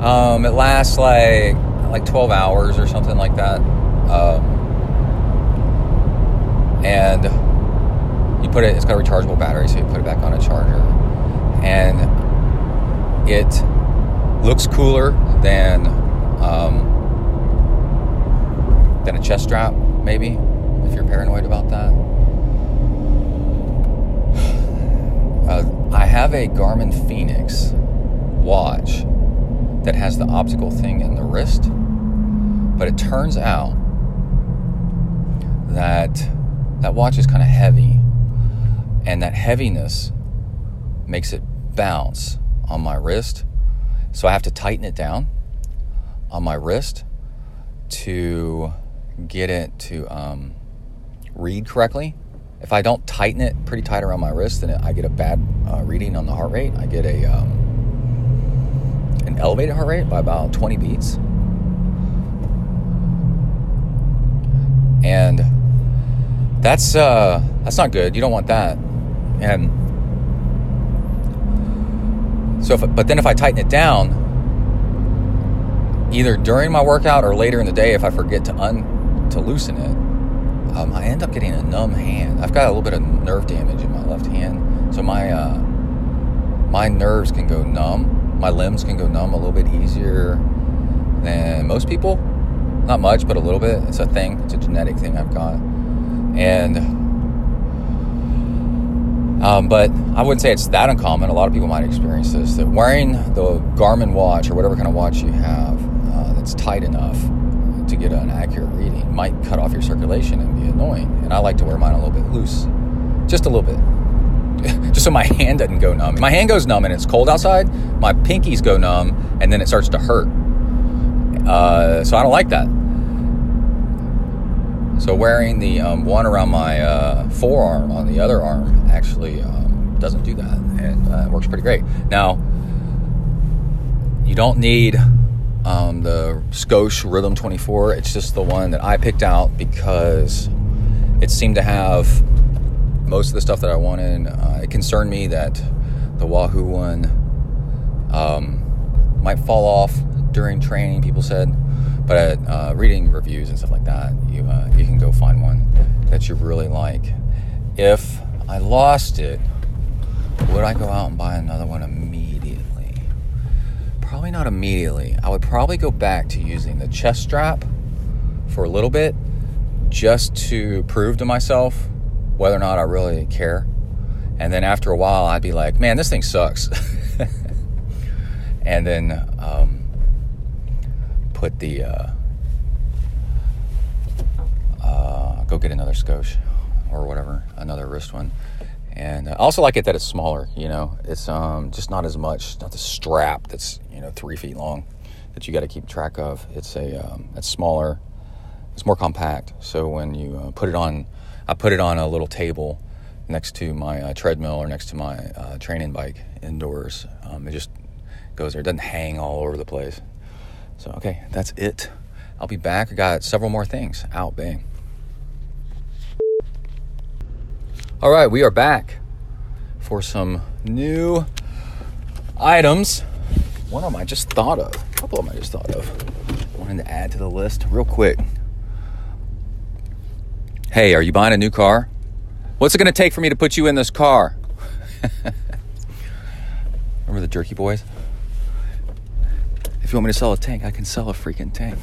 B: Um, it lasts like like 12 hours or something like that. Um, and you put it. It's got a rechargeable battery, so you put it back on a charger, and it looks cooler than um, than a chest strap, maybe if you're paranoid about that. Uh, I have a Garmin Fenix watch that has the optical thing in the wrist, but it turns out that that watch is kind of heavy, and that heaviness makes it bounce on my wrist. So I have to tighten it down on my wrist to get it to um, read correctly. If I don't tighten it pretty tight around my wrist, then I get a bad uh, reading on the heart rate. I get a um, an elevated heart rate by about 20 beats, and that's uh, that's not good. You don't want that. And so, if, but then if I tighten it down, either during my workout or later in the day, if I forget to un to loosen it, um, I end up getting a numb hand. I've got a little bit of nerve damage in my left hand, so my uh, my nerves can go numb. My limbs can go numb a little bit easier than most people. Not much, but a little bit. It's a thing. It's a genetic thing I've got, and um, but I wouldn't say it's that uncommon. A lot of people might experience this. That wearing the Garmin watch or whatever kind of watch you have uh, that's tight enough to get an accurate reading might cut off your circulation and be annoying. And I like to wear mine a little bit loose, just a little bit, just so my hand doesn't go numb. My hand goes numb and it's cold outside, my pinkies go numb and then it starts to hurt. Uh, so I don't like that. So wearing the um, one around my uh, forearm on the other arm actually um, doesn't do that, and uh, works pretty great. Now, you don't need um, the Scosche Rhythm 24. It's just the one that I picked out because it seemed to have most of the stuff that I wanted. Uh, it concerned me that the Wahoo one um, might fall off during training. People said, but uh, reading reviews and stuff like that, you uh, you can go find one that you really like. If I lost it, would I go out and buy another one immediately? Probably not immediately. I would probably go back to using the chest strap for a little bit just to prove to myself whether or not I really care. And then after a while, I'd be like, man, this thing sucks. and then um, put the, uh, uh, go get another Scosche or whatever, another wrist one and I also like it that it's smaller. You know, it's um, just not as much, not the strap that's you know three feet long that you got to keep track of. It's a um, it's smaller, it's more compact. So when you uh, put it on, I put it on a little table next to my uh, treadmill or next to my uh, training bike indoors. Um, it just goes there. It doesn't hang all over the place. So okay, that's it. I'll be back. I got several more things out. Bang. All right, we are back for some new items. One of them I just thought of. A couple of them I just thought of. Wanted to add to the list real quick. Hey, are you buying a new car? What's it going to take for me to put you in this car? Remember the Jerky Boys? If you want me to sell a tank, I can sell a freaking tank.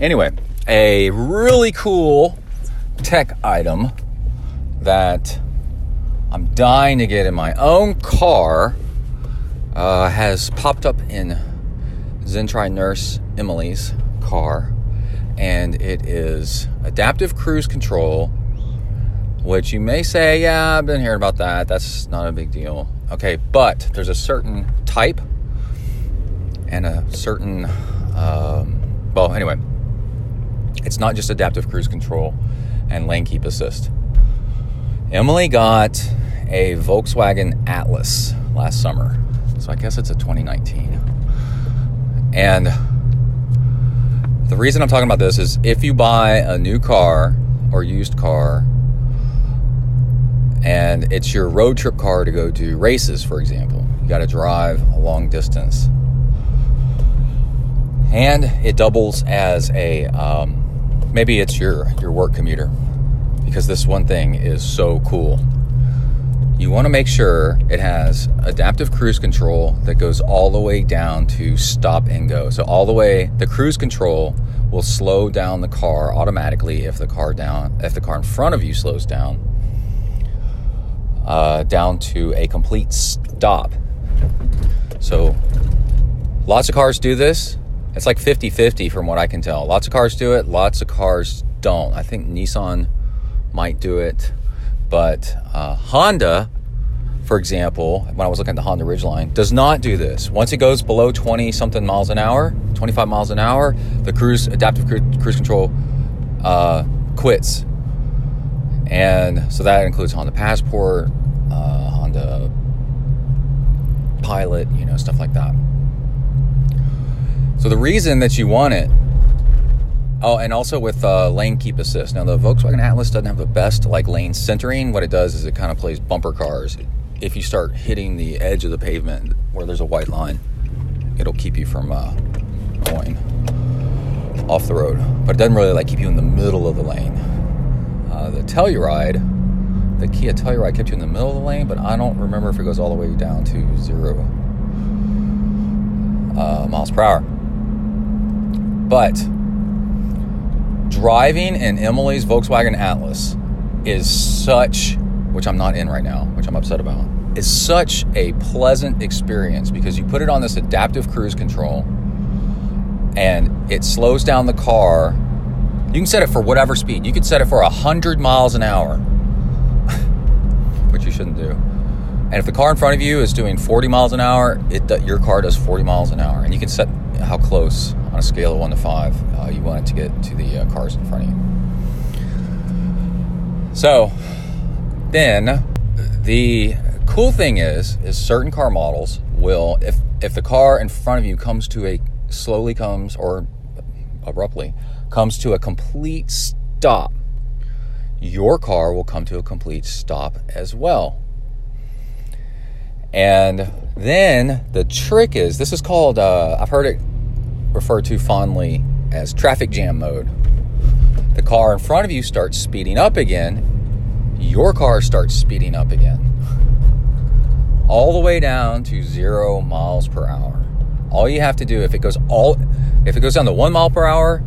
B: Anyway, a really cool tech item that I'm dying to get in my own car uh, has popped up in ZenTri nurse Emily's car, and it is adaptive cruise control which you may say, yeah, I've been hearing about that. That's not a big deal. Okay, but there's a certain type and a certain, um, well, anyway, it's not just adaptive cruise control and lane keep assist. Emily got a Volkswagen Atlas last summer. So I guess it's a 2019. And the reason I'm talking about this is if you buy a new car or used car and it's your road trip car to go do races, for example, you got to drive a long distance. And it doubles as a um, maybe it's your your work commuter because this one thing is so cool you want to make sure it has adaptive cruise control that goes all the way down to stop and go. So all the way, the cruise control will slow down the car automatically if the car down if the car in front of you slows down uh, down to a complete stop. So lots of cars do this. It's like 50-50 from what I can tell. Lots of cars do it, lots of cars don't. I think Nissan might do it. But uh, Honda, for example, when I was looking at the Honda Ridgeline, does not do this. Once it goes below 20 something miles an hour, 25 miles an hour, the cruise adaptive cruise control uh, quits. And so that includes Honda Passport, uh, Honda Pilot, you know, stuff like that. So the reason that you want it Oh, and also with uh, lane keep assist. Now the Volkswagen Atlas doesn't have the best like lane centering. What it does is it kind of plays bumper cars. If you start hitting the edge of the pavement where there's a white line, it'll keep you from uh, going off the road. But it doesn't really like keep you in the middle of the lane. Uh, the Telluride, the Kia Telluride kept you in the middle of the lane, but I don't remember if it goes all the way down to zero uh, miles per hour. But driving in Emily's Volkswagen Atlas is such, which I'm not in right now, which I'm upset about, is such a pleasant experience because you put it on this adaptive cruise control and it slows down the car. You can set it for whatever speed. You could set it for 100 miles an hour, which you shouldn't do. And if the car in front of you is doing 40 miles an hour, it your car does 40 miles an hour, and you can set how close on a scale of one to five uh, you want it to get to the uh, cars in front of you. So then the cool thing is is certain car models will if if the car in front of you comes to a slowly comes or abruptly comes to a complete stop your car will come to a complete stop as well and then the trick is this is called, uh, I've heard it referred to fondly as traffic jam mode. The car in front of you starts speeding up again, your car starts speeding up again. All the way down to zero miles per hour. All you have to do if it goes all if it goes down to one mile per hour,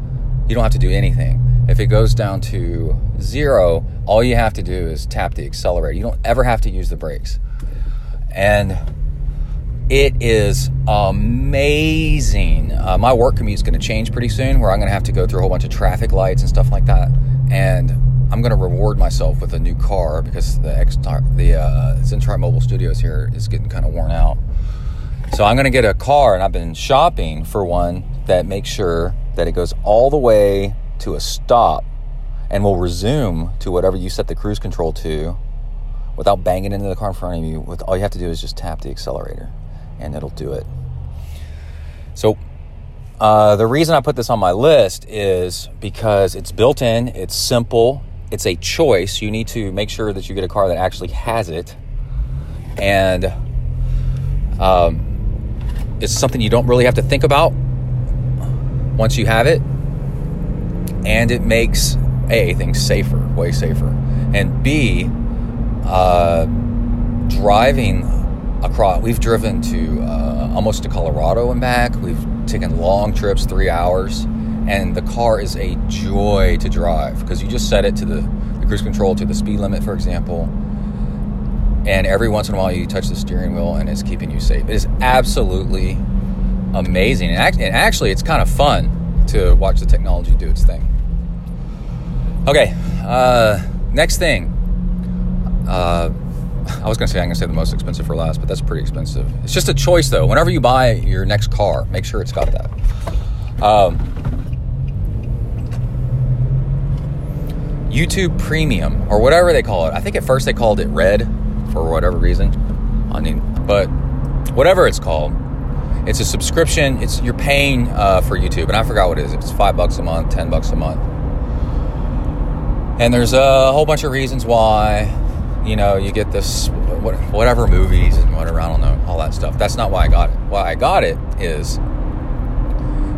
B: you don't have to do anything. If it goes down to zero, all you have to do is tap the accelerator. You don't ever have to use the brakes and it is amazing. Uh, my work commute is going to change pretty soon, where I'm going to have to go through a whole bunch of traffic lights and stuff like that, and I'm going to reward myself with a new car because the X the uh, Mobile Studios here is getting kind of worn out. So I'm going to get a car, and I've been shopping for one that makes sure that it goes all the way to a stop and will resume to whatever you set the cruise control to without banging into the car in front of you. With all you have to do is just tap the accelerator, and it'll do it. So uh, the reason I put this on my list is because it's built in, it's simple, it's a choice. You need to make sure that you get a car that actually has it, and um, it's something you don't really have to think about once you have it, and it makes a things safer, way safer, and b uh, driving across, we've driven to uh, almost to Colorado and back. We've taken long trips, three hours, and the car is a joy to drive because you just set it to the, the cruise control to the speed limit, for example. And every once in a while, you touch the steering wheel, and it's keeping you safe. It is absolutely amazing, and actually, it's kind of fun to watch the technology do its thing. Okay, uh, next thing Uh, I was going to say I'm going to say the most expensive for last, but that's pretty expensive. It's just a choice, though. Whenever you buy your next car, make sure it's got that. Um, YouTube Premium or whatever they call it. I think at first they called it Red for whatever reason. I mean, but whatever it's called, it's a subscription. It's you're paying uh, for YouTube, and I forgot what it is. It's five bucks a month, ten bucks a month, and there's a whole bunch of reasons why. You know, you get this whatever movies and whatever. I don't know all that stuff. That's not why I got it. Why I got it is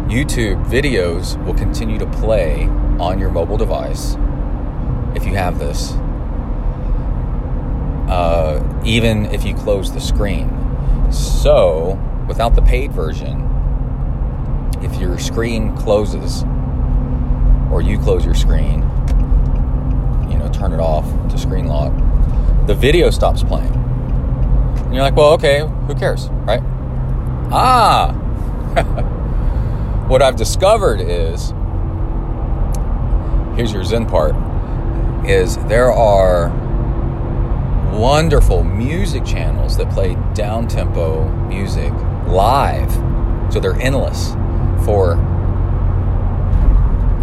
B: YouTube videos will continue to play on your mobile device if you have this, uh, even if you close the screen. So, without the paid version, if your screen closes or you close your screen, you know, turn it off to screen lock, the video stops playing. And you're like, well, okay, who cares, right? Ah! what I've discovered is here's your Zen part is there are wonderful music channels that play down tempo music live. So they're endless for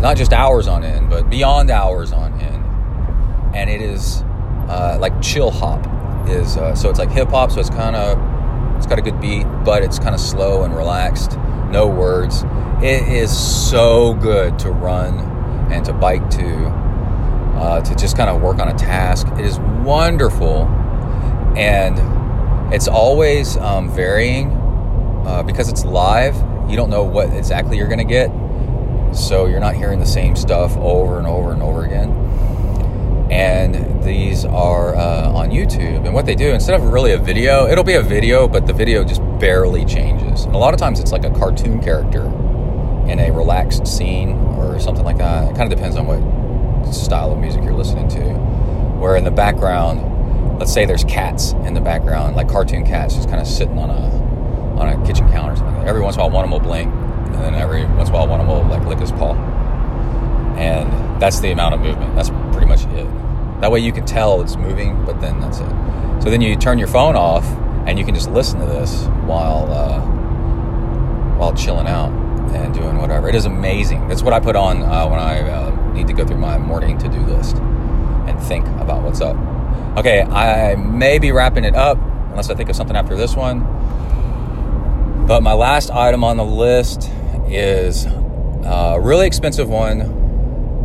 B: not just hours on end, but beyond hours on end. And it is uh, like chill hop is uh, so it's like hip hop, so it's kind of it's got a good beat, but it's kind of slow and relaxed, no words. It is so good to run and to bike to, uh, to just kind of work on a task. It is wonderful, and it's always um, varying uh, because it's live. You don't know what exactly you're going to get, so you're not hearing the same stuff over and over and over again and these are uh, on YouTube. And what they do, instead of really a video, it'll be a video, but the video just barely changes. And a lot of times it's like a cartoon character in a relaxed scene or something like that. It kind of depends on what style of music you're listening to. Where in the background, let's say there's cats in the background, like cartoon cats, just kind of sitting on a on a kitchen counter or something. Like that. every once in a while, one of them will blink, and then every once in a while, one of them will like lick his paw. And that's the amount of movement. That's pretty much it. That way you can tell it's moving, but then that's it. So then you turn your phone off and you can just listen to this while uh, while chilling out and doing whatever. It is amazing. That's what I put on uh, when I uh, need to go through my morning to do list and think about what's up. Okay, I may be wrapping it up unless I think of something after this one. But my last item on the list is a really expensive one,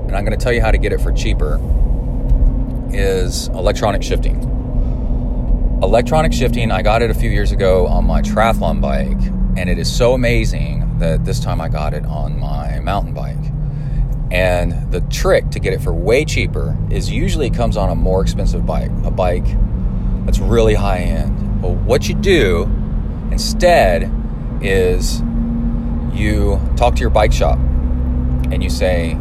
B: and I'm going to tell you how to get it for cheaper is electronic shifting. Electronic shifting, I got it a few years ago on my triathlon bike, and it is so amazing that this time I got it on my mountain bike. And the trick to get it for way cheaper is usually it comes on a more expensive bike, a bike that's really high end. But what you do instead is you talk to your bike shop and you say,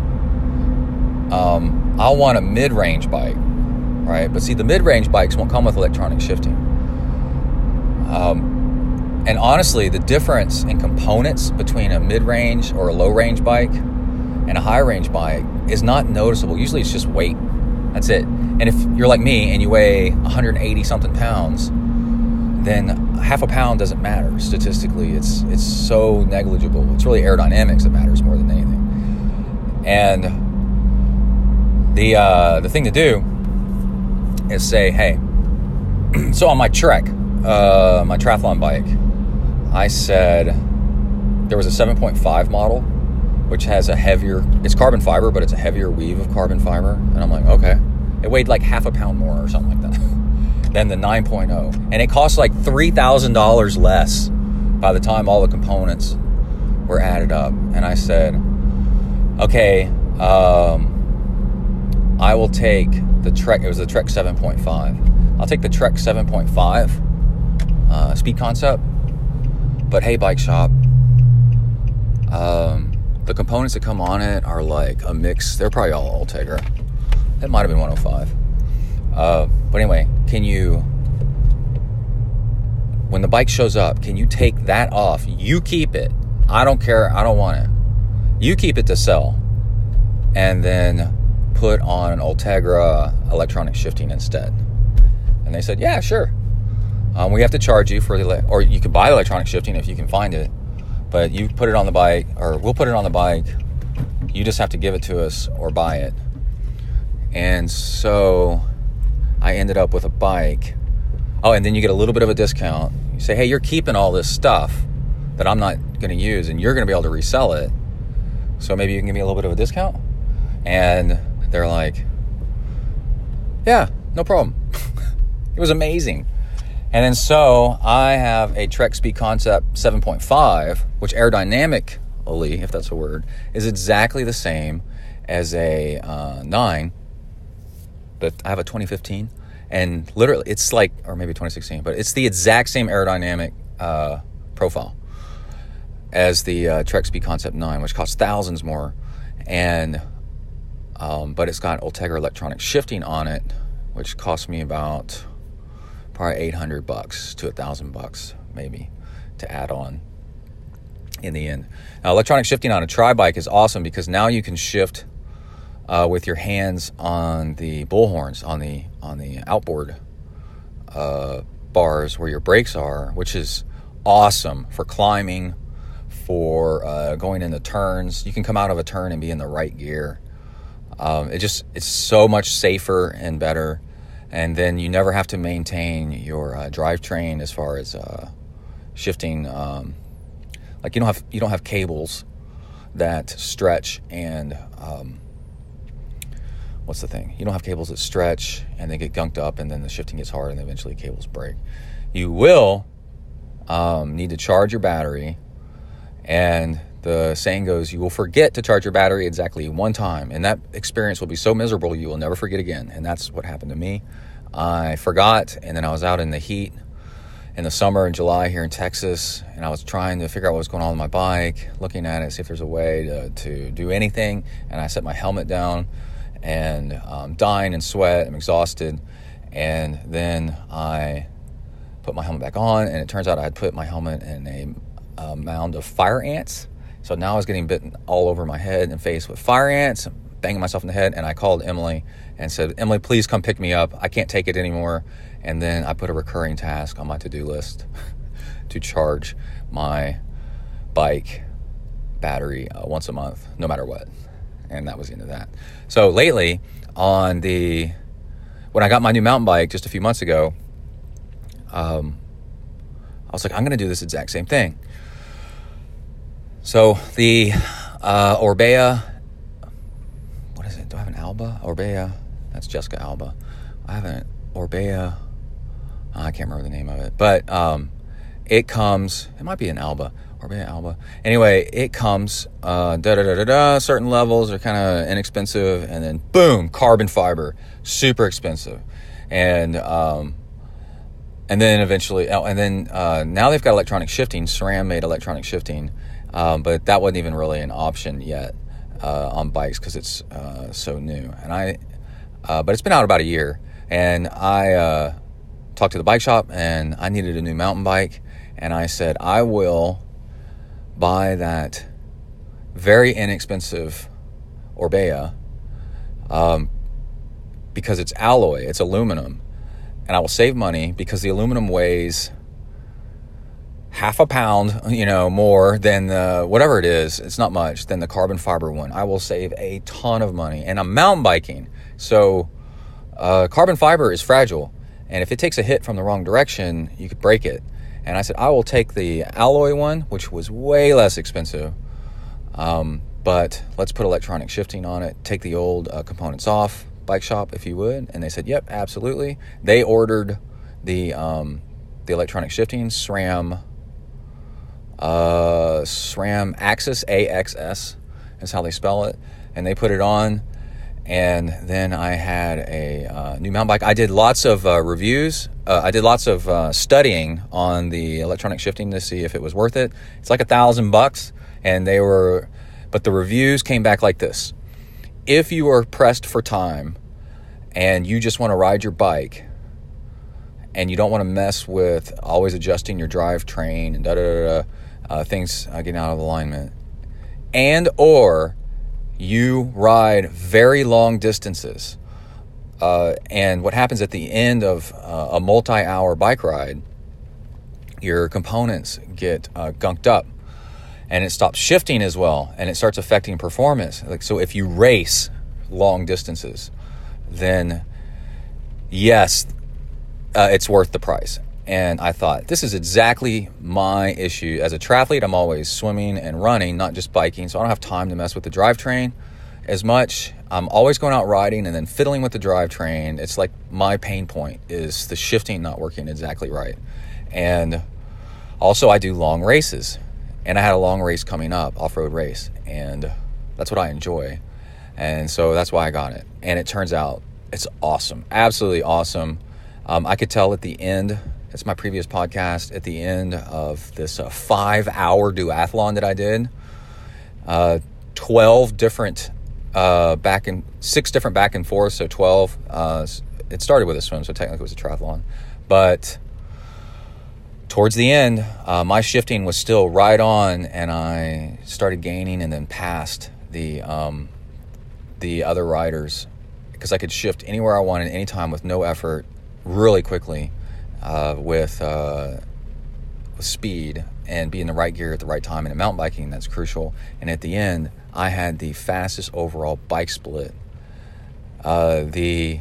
B: um, I want a mid range bike right? But see, the mid-range bikes won't come with electronic shifting. Um, and honestly, the difference in components between a mid-range or a low-range bike and a high-range bike is not noticeable. Usually, it's just weight. That's it. And if you're like me and you weigh 180 something pounds, then half a pound doesn't matter statistically. It's it's so negligible. It's really aerodynamics that matters more than anything. And the uh, the thing to do is say, hey, so on my trek, uh, my triathlon bike, I said there was a 7.5 model, which has a heavier, it's carbon fiber, but it's a heavier weave of carbon fiber. And I'm like, okay. It weighed like half a pound more or something like that than the 9.0. And it cost like $3,000 less by the time all the components were added up. And I said, okay, um, I will take the Trek. It was the Trek 7.5. I'll take the Trek 7.5 uh, speed concept. But hey, bike shop. Um, the components that come on it are like a mix. They're probably all Ultegra. It might have been 105. Uh, but anyway, can you, when the bike shows up, can you take that off? You keep it. I don't care. I don't want it. You keep it to sell. And then put on an Ultegra electronic shifting instead. And they said, yeah, sure. Um, we have to charge you for the, or you could buy electronic shifting if you can find it, but you put it on the bike, or we'll put it on the bike. You just have to give it to us or buy it. And so I ended up with a bike. Oh, and then you get a little bit of a discount. You say, hey, you're keeping all this stuff that I'm not going to use, and you're going to be able to resell it. So maybe you can give me a little bit of a discount. And they're like, yeah, no problem. it was amazing. And then so I have a Trek Speed Concept 7.5, which aerodynamically, if that's a word, is exactly the same as a uh, 9. But I have a 2015, and literally it's like, or maybe 2016, but it's the exact same aerodynamic uh, profile as the uh, Trek Speed Concept 9, which costs thousands more. And um, but it's got Ultegra electronic shifting on it, which cost me about probably 800 bucks to a thousand bucks maybe to add on in the end. Now, electronic shifting on a tri bike is awesome because now you can shift uh, with your hands on the bullhorns on the on the outboard uh, bars where your brakes are, which is awesome for climbing, for uh, going into turns. You can come out of a turn and be in the right gear. Um, it just it's so much safer and better, and then you never have to maintain your uh, drivetrain as far as uh, shifting. Um, like you don't have you don't have cables that stretch and um, what's the thing? You don't have cables that stretch and they get gunked up, and then the shifting gets hard, and eventually cables break. You will um, need to charge your battery, and the saying goes, you will forget to charge your battery exactly one time, and that experience will be so miserable you will never forget again. And that's what happened to me. I forgot, and then I was out in the heat in the summer in July here in Texas, and I was trying to figure out what was going on with my bike, looking at it, see if there's a way to, to do anything. And I set my helmet down and I'm dying in sweat. I'm exhausted. And then I put my helmet back on, and it turns out I had put my helmet in a, a mound of fire ants so now I was getting bitten all over my head and face with fire ants, banging myself in the head. And I called Emily and said, Emily, please come pick me up. I can't take it anymore. And then I put a recurring task on my to do list to charge my bike battery uh, once a month, no matter what. And that was the end of that. So lately, on the when I got my new mountain bike just a few months ago, um, I was like, I'm going to do this exact same thing. So the uh, Orbea, what is it? Do I have an Alba? Orbea, that's Jessica Alba. I have an Orbea. I can't remember the name of it, but um, it comes. It might be an Alba. Orbea Alba. Anyway, it comes. Uh, da da da da da. Certain levels are kind of inexpensive, and then boom, carbon fiber, super expensive, and um, and then eventually, oh, and then uh, now they've got electronic shifting. SRAM made electronic shifting um, but that wasn't even really an option yet uh, on bikes because it's uh, so new. And I, uh, but it's been out about a year, and I uh, talked to the bike shop, and I needed a new mountain bike, and I said I will buy that very inexpensive Orbea um, because it's alloy, it's aluminum, and I will save money because the aluminum weighs half a pound, you know, more than the, whatever it is, it's not much, than the carbon fiber one. I will save a ton of money. And I'm mountain biking. So uh, carbon fiber is fragile. And if it takes a hit from the wrong direction, you could break it. And I said, I will take the alloy one, which was way less expensive. Um, but let's put electronic shifting on it, take the old uh, components off, bike shop, if you would. And they said, yep, absolutely. They ordered the, um, the electronic shifting SRAM uh, SRAM Axis, AXS is how they spell it. And they put it on. And then I had a uh, new mountain bike. I did lots of uh, reviews. Uh, I did lots of uh, studying on the electronic shifting to see if it was worth it. It's like a thousand bucks. And they were, but the reviews came back like this If you are pressed for time and you just want to ride your bike, and you don't want to mess with always adjusting your drivetrain and da da da, uh, things uh, getting out of alignment, and or you ride very long distances, Uh, and what happens at the end of uh, a multi hour bike ride, your components get uh, gunked up and it stops shifting as well and it starts affecting performance. Like, so if you race long distances, then yes, uh, it's worth the price. And I thought, this is exactly my issue. As a triathlete, I'm always swimming and running, not just biking. So I don't have time to mess with the drivetrain as much. I'm always going out riding and then fiddling with the drivetrain. It's like my pain point is the shifting not working exactly right. And also, I do long races. And I had a long race coming up, off road race. And that's what I enjoy. And so that's why I got it. And it turns out it's awesome. Absolutely awesome. Um, I could tell at the end it's my previous podcast at the end of this uh, five hour duathlon that I did. Uh, 12 different uh, back and six different back and forth, so 12. Uh, it started with a swim, so technically it was a triathlon. But towards the end, uh, my shifting was still right on, and I started gaining and then passed the um, the other riders because I could shift anywhere I wanted, anytime with no effort, really quickly uh, with, uh, with speed and be in the right gear at the right time. And in mountain biking, that's crucial. And at the end, I had the fastest overall bike split. Uh, the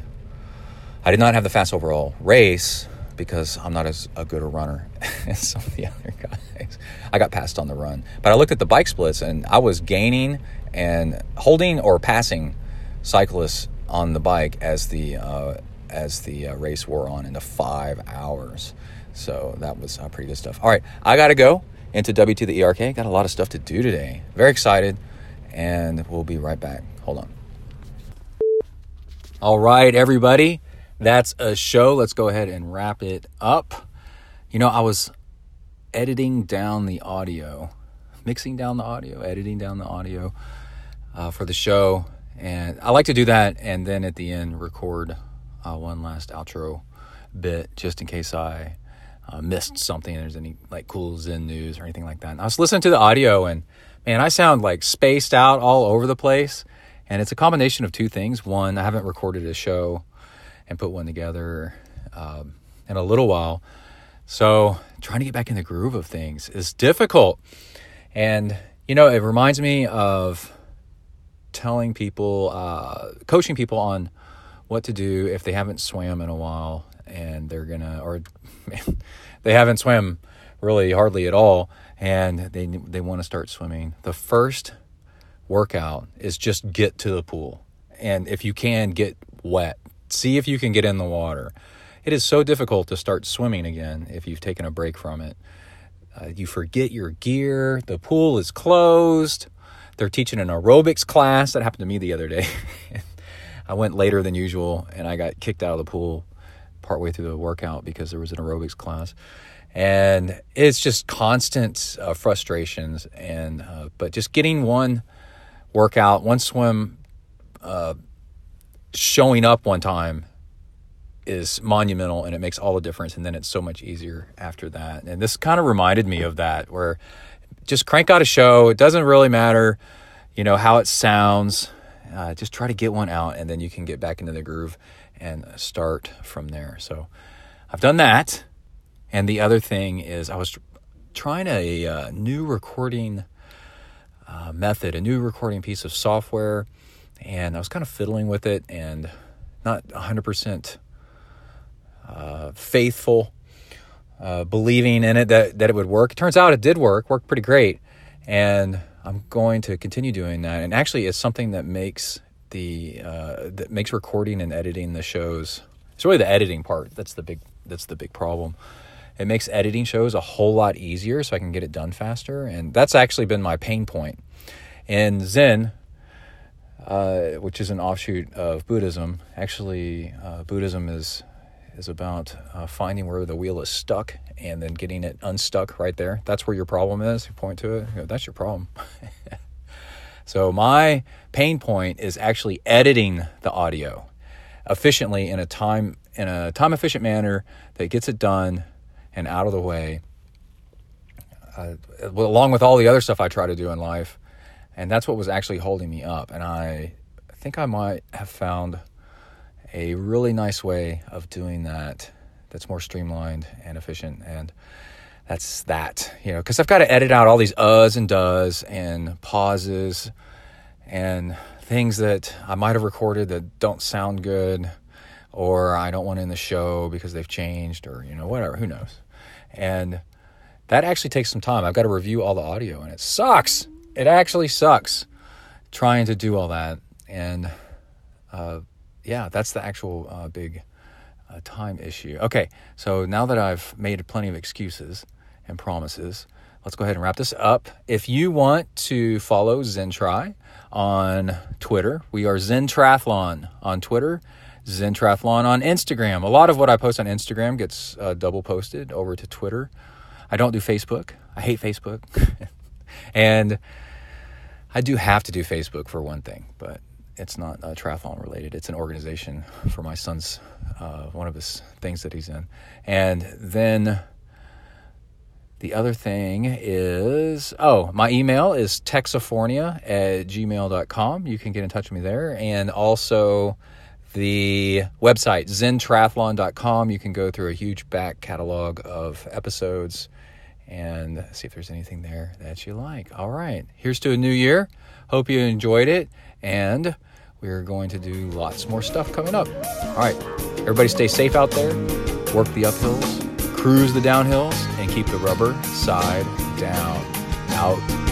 B: I did not have the fast overall race because I'm not as a good a runner as some of the other guys. I got passed on the run, but I looked at the bike splits and I was gaining and holding or passing cyclists on the bike as the uh, as the uh, race wore on into five hours. So that was uh, pretty good stuff. All right, I got to go into W to the ERK. Got a lot of stuff to do today. Very excited, and we'll be right back. Hold on. All right, everybody, that's a show. Let's go ahead and wrap it up. You know, I was editing down the audio, mixing down the audio, editing down the audio uh, for the show. And I like to do that and then at the end record uh, one last outro bit just in case I uh, missed something. There's any like cool Zen news or anything like that. And I was listening to the audio and man, I sound like spaced out all over the place. And it's a combination of two things. One, I haven't recorded a show and put one together um, in a little while. So trying to get back in the groove of things is difficult. And, you know, it reminds me of telling people, uh, coaching people on what to do if they haven't swam in a while and they're gonna or they haven't swam really hardly at all and they they want to start swimming. The first workout is just get to the pool. And if you can get wet. See if you can get in the water. It is so difficult to start swimming again if you've taken a break from it. Uh, you forget your gear. The pool is closed. They're teaching an aerobics class that happened to me the other day I went later than usual and I got kicked out of the pool partway through the workout because there was an aerobics class. And it's just constant uh, frustrations and uh, but just getting one workout, one swim uh, showing up one time is monumental and it makes all the difference and then it's so much easier after that. And this kind of reminded me of that where just crank out a show, it doesn't really matter, you know, how it sounds uh, just try to get one out and then you can get back into the groove and start from there. So I've done that. And the other thing is, I was trying a, uh, new recording uh, method, a new recording piece of software, and I was kind of fiddling with it and not 100% uh, faithful, uh, believing in it that, that it would work. It turns out it did work, worked pretty great. And I'm going to continue doing that. And actually, it's something that makes the uh, that makes recording and editing the shows. It's really the editing part that's the big that's the big problem. It makes editing shows a whole lot easier, so I can get it done faster. And that's actually been my pain point. In Zen, uh, which is an offshoot of Buddhism, actually, uh, Buddhism is is about uh, finding where the wheel is stuck and then getting it unstuck right there. That's where your problem is. You point to it, you know, that's your problem. so, my pain point is actually editing the audio efficiently in a time in a time efficient manner that gets it done and out of the way uh, along with all the other stuff I try to do in life and that's what was actually holding me up and I think I might have found a really nice way of doing that that's more streamlined and efficient and that's that you know because i've got to edit out all these uhs and does and pauses and things that i might have recorded that don't sound good or i don't want in the show because they've changed or you know whatever who knows? And that actually takes some time. I've got to review all the audio and it sucks. It actually sucks trying to do all that. And uh, yeah that's the actual uh, big uh, time issue okay so now that i've made plenty of excuses and promises. Let's go ahead and wrap this up. If you want to follow ZenTri on Twitter, we are Zen Triathlon on Twitter, Zen Triathlon on Instagram. A lot of what I post on Instagram gets uh, double posted over to Twitter. I don't do Facebook. I hate Facebook. and I do have to do Facebook for one thing, but it's not uh, triathlon related. It's an organization for my son's, uh, one of his things that he's in. And then the other thing is, oh, my email is texifornia at gmail.com. You can get in touch with me there. And also the website, zentriathlon.com. You can go through a huge back catalog of episodes and see if there's anything there that you like. All right, here's to a new year. Hope you enjoyed it. And we're going to do lots more stuff coming up. All right, everybody stay safe out there, work the uphills cruise the downhills, and keep the rubber side down. Out.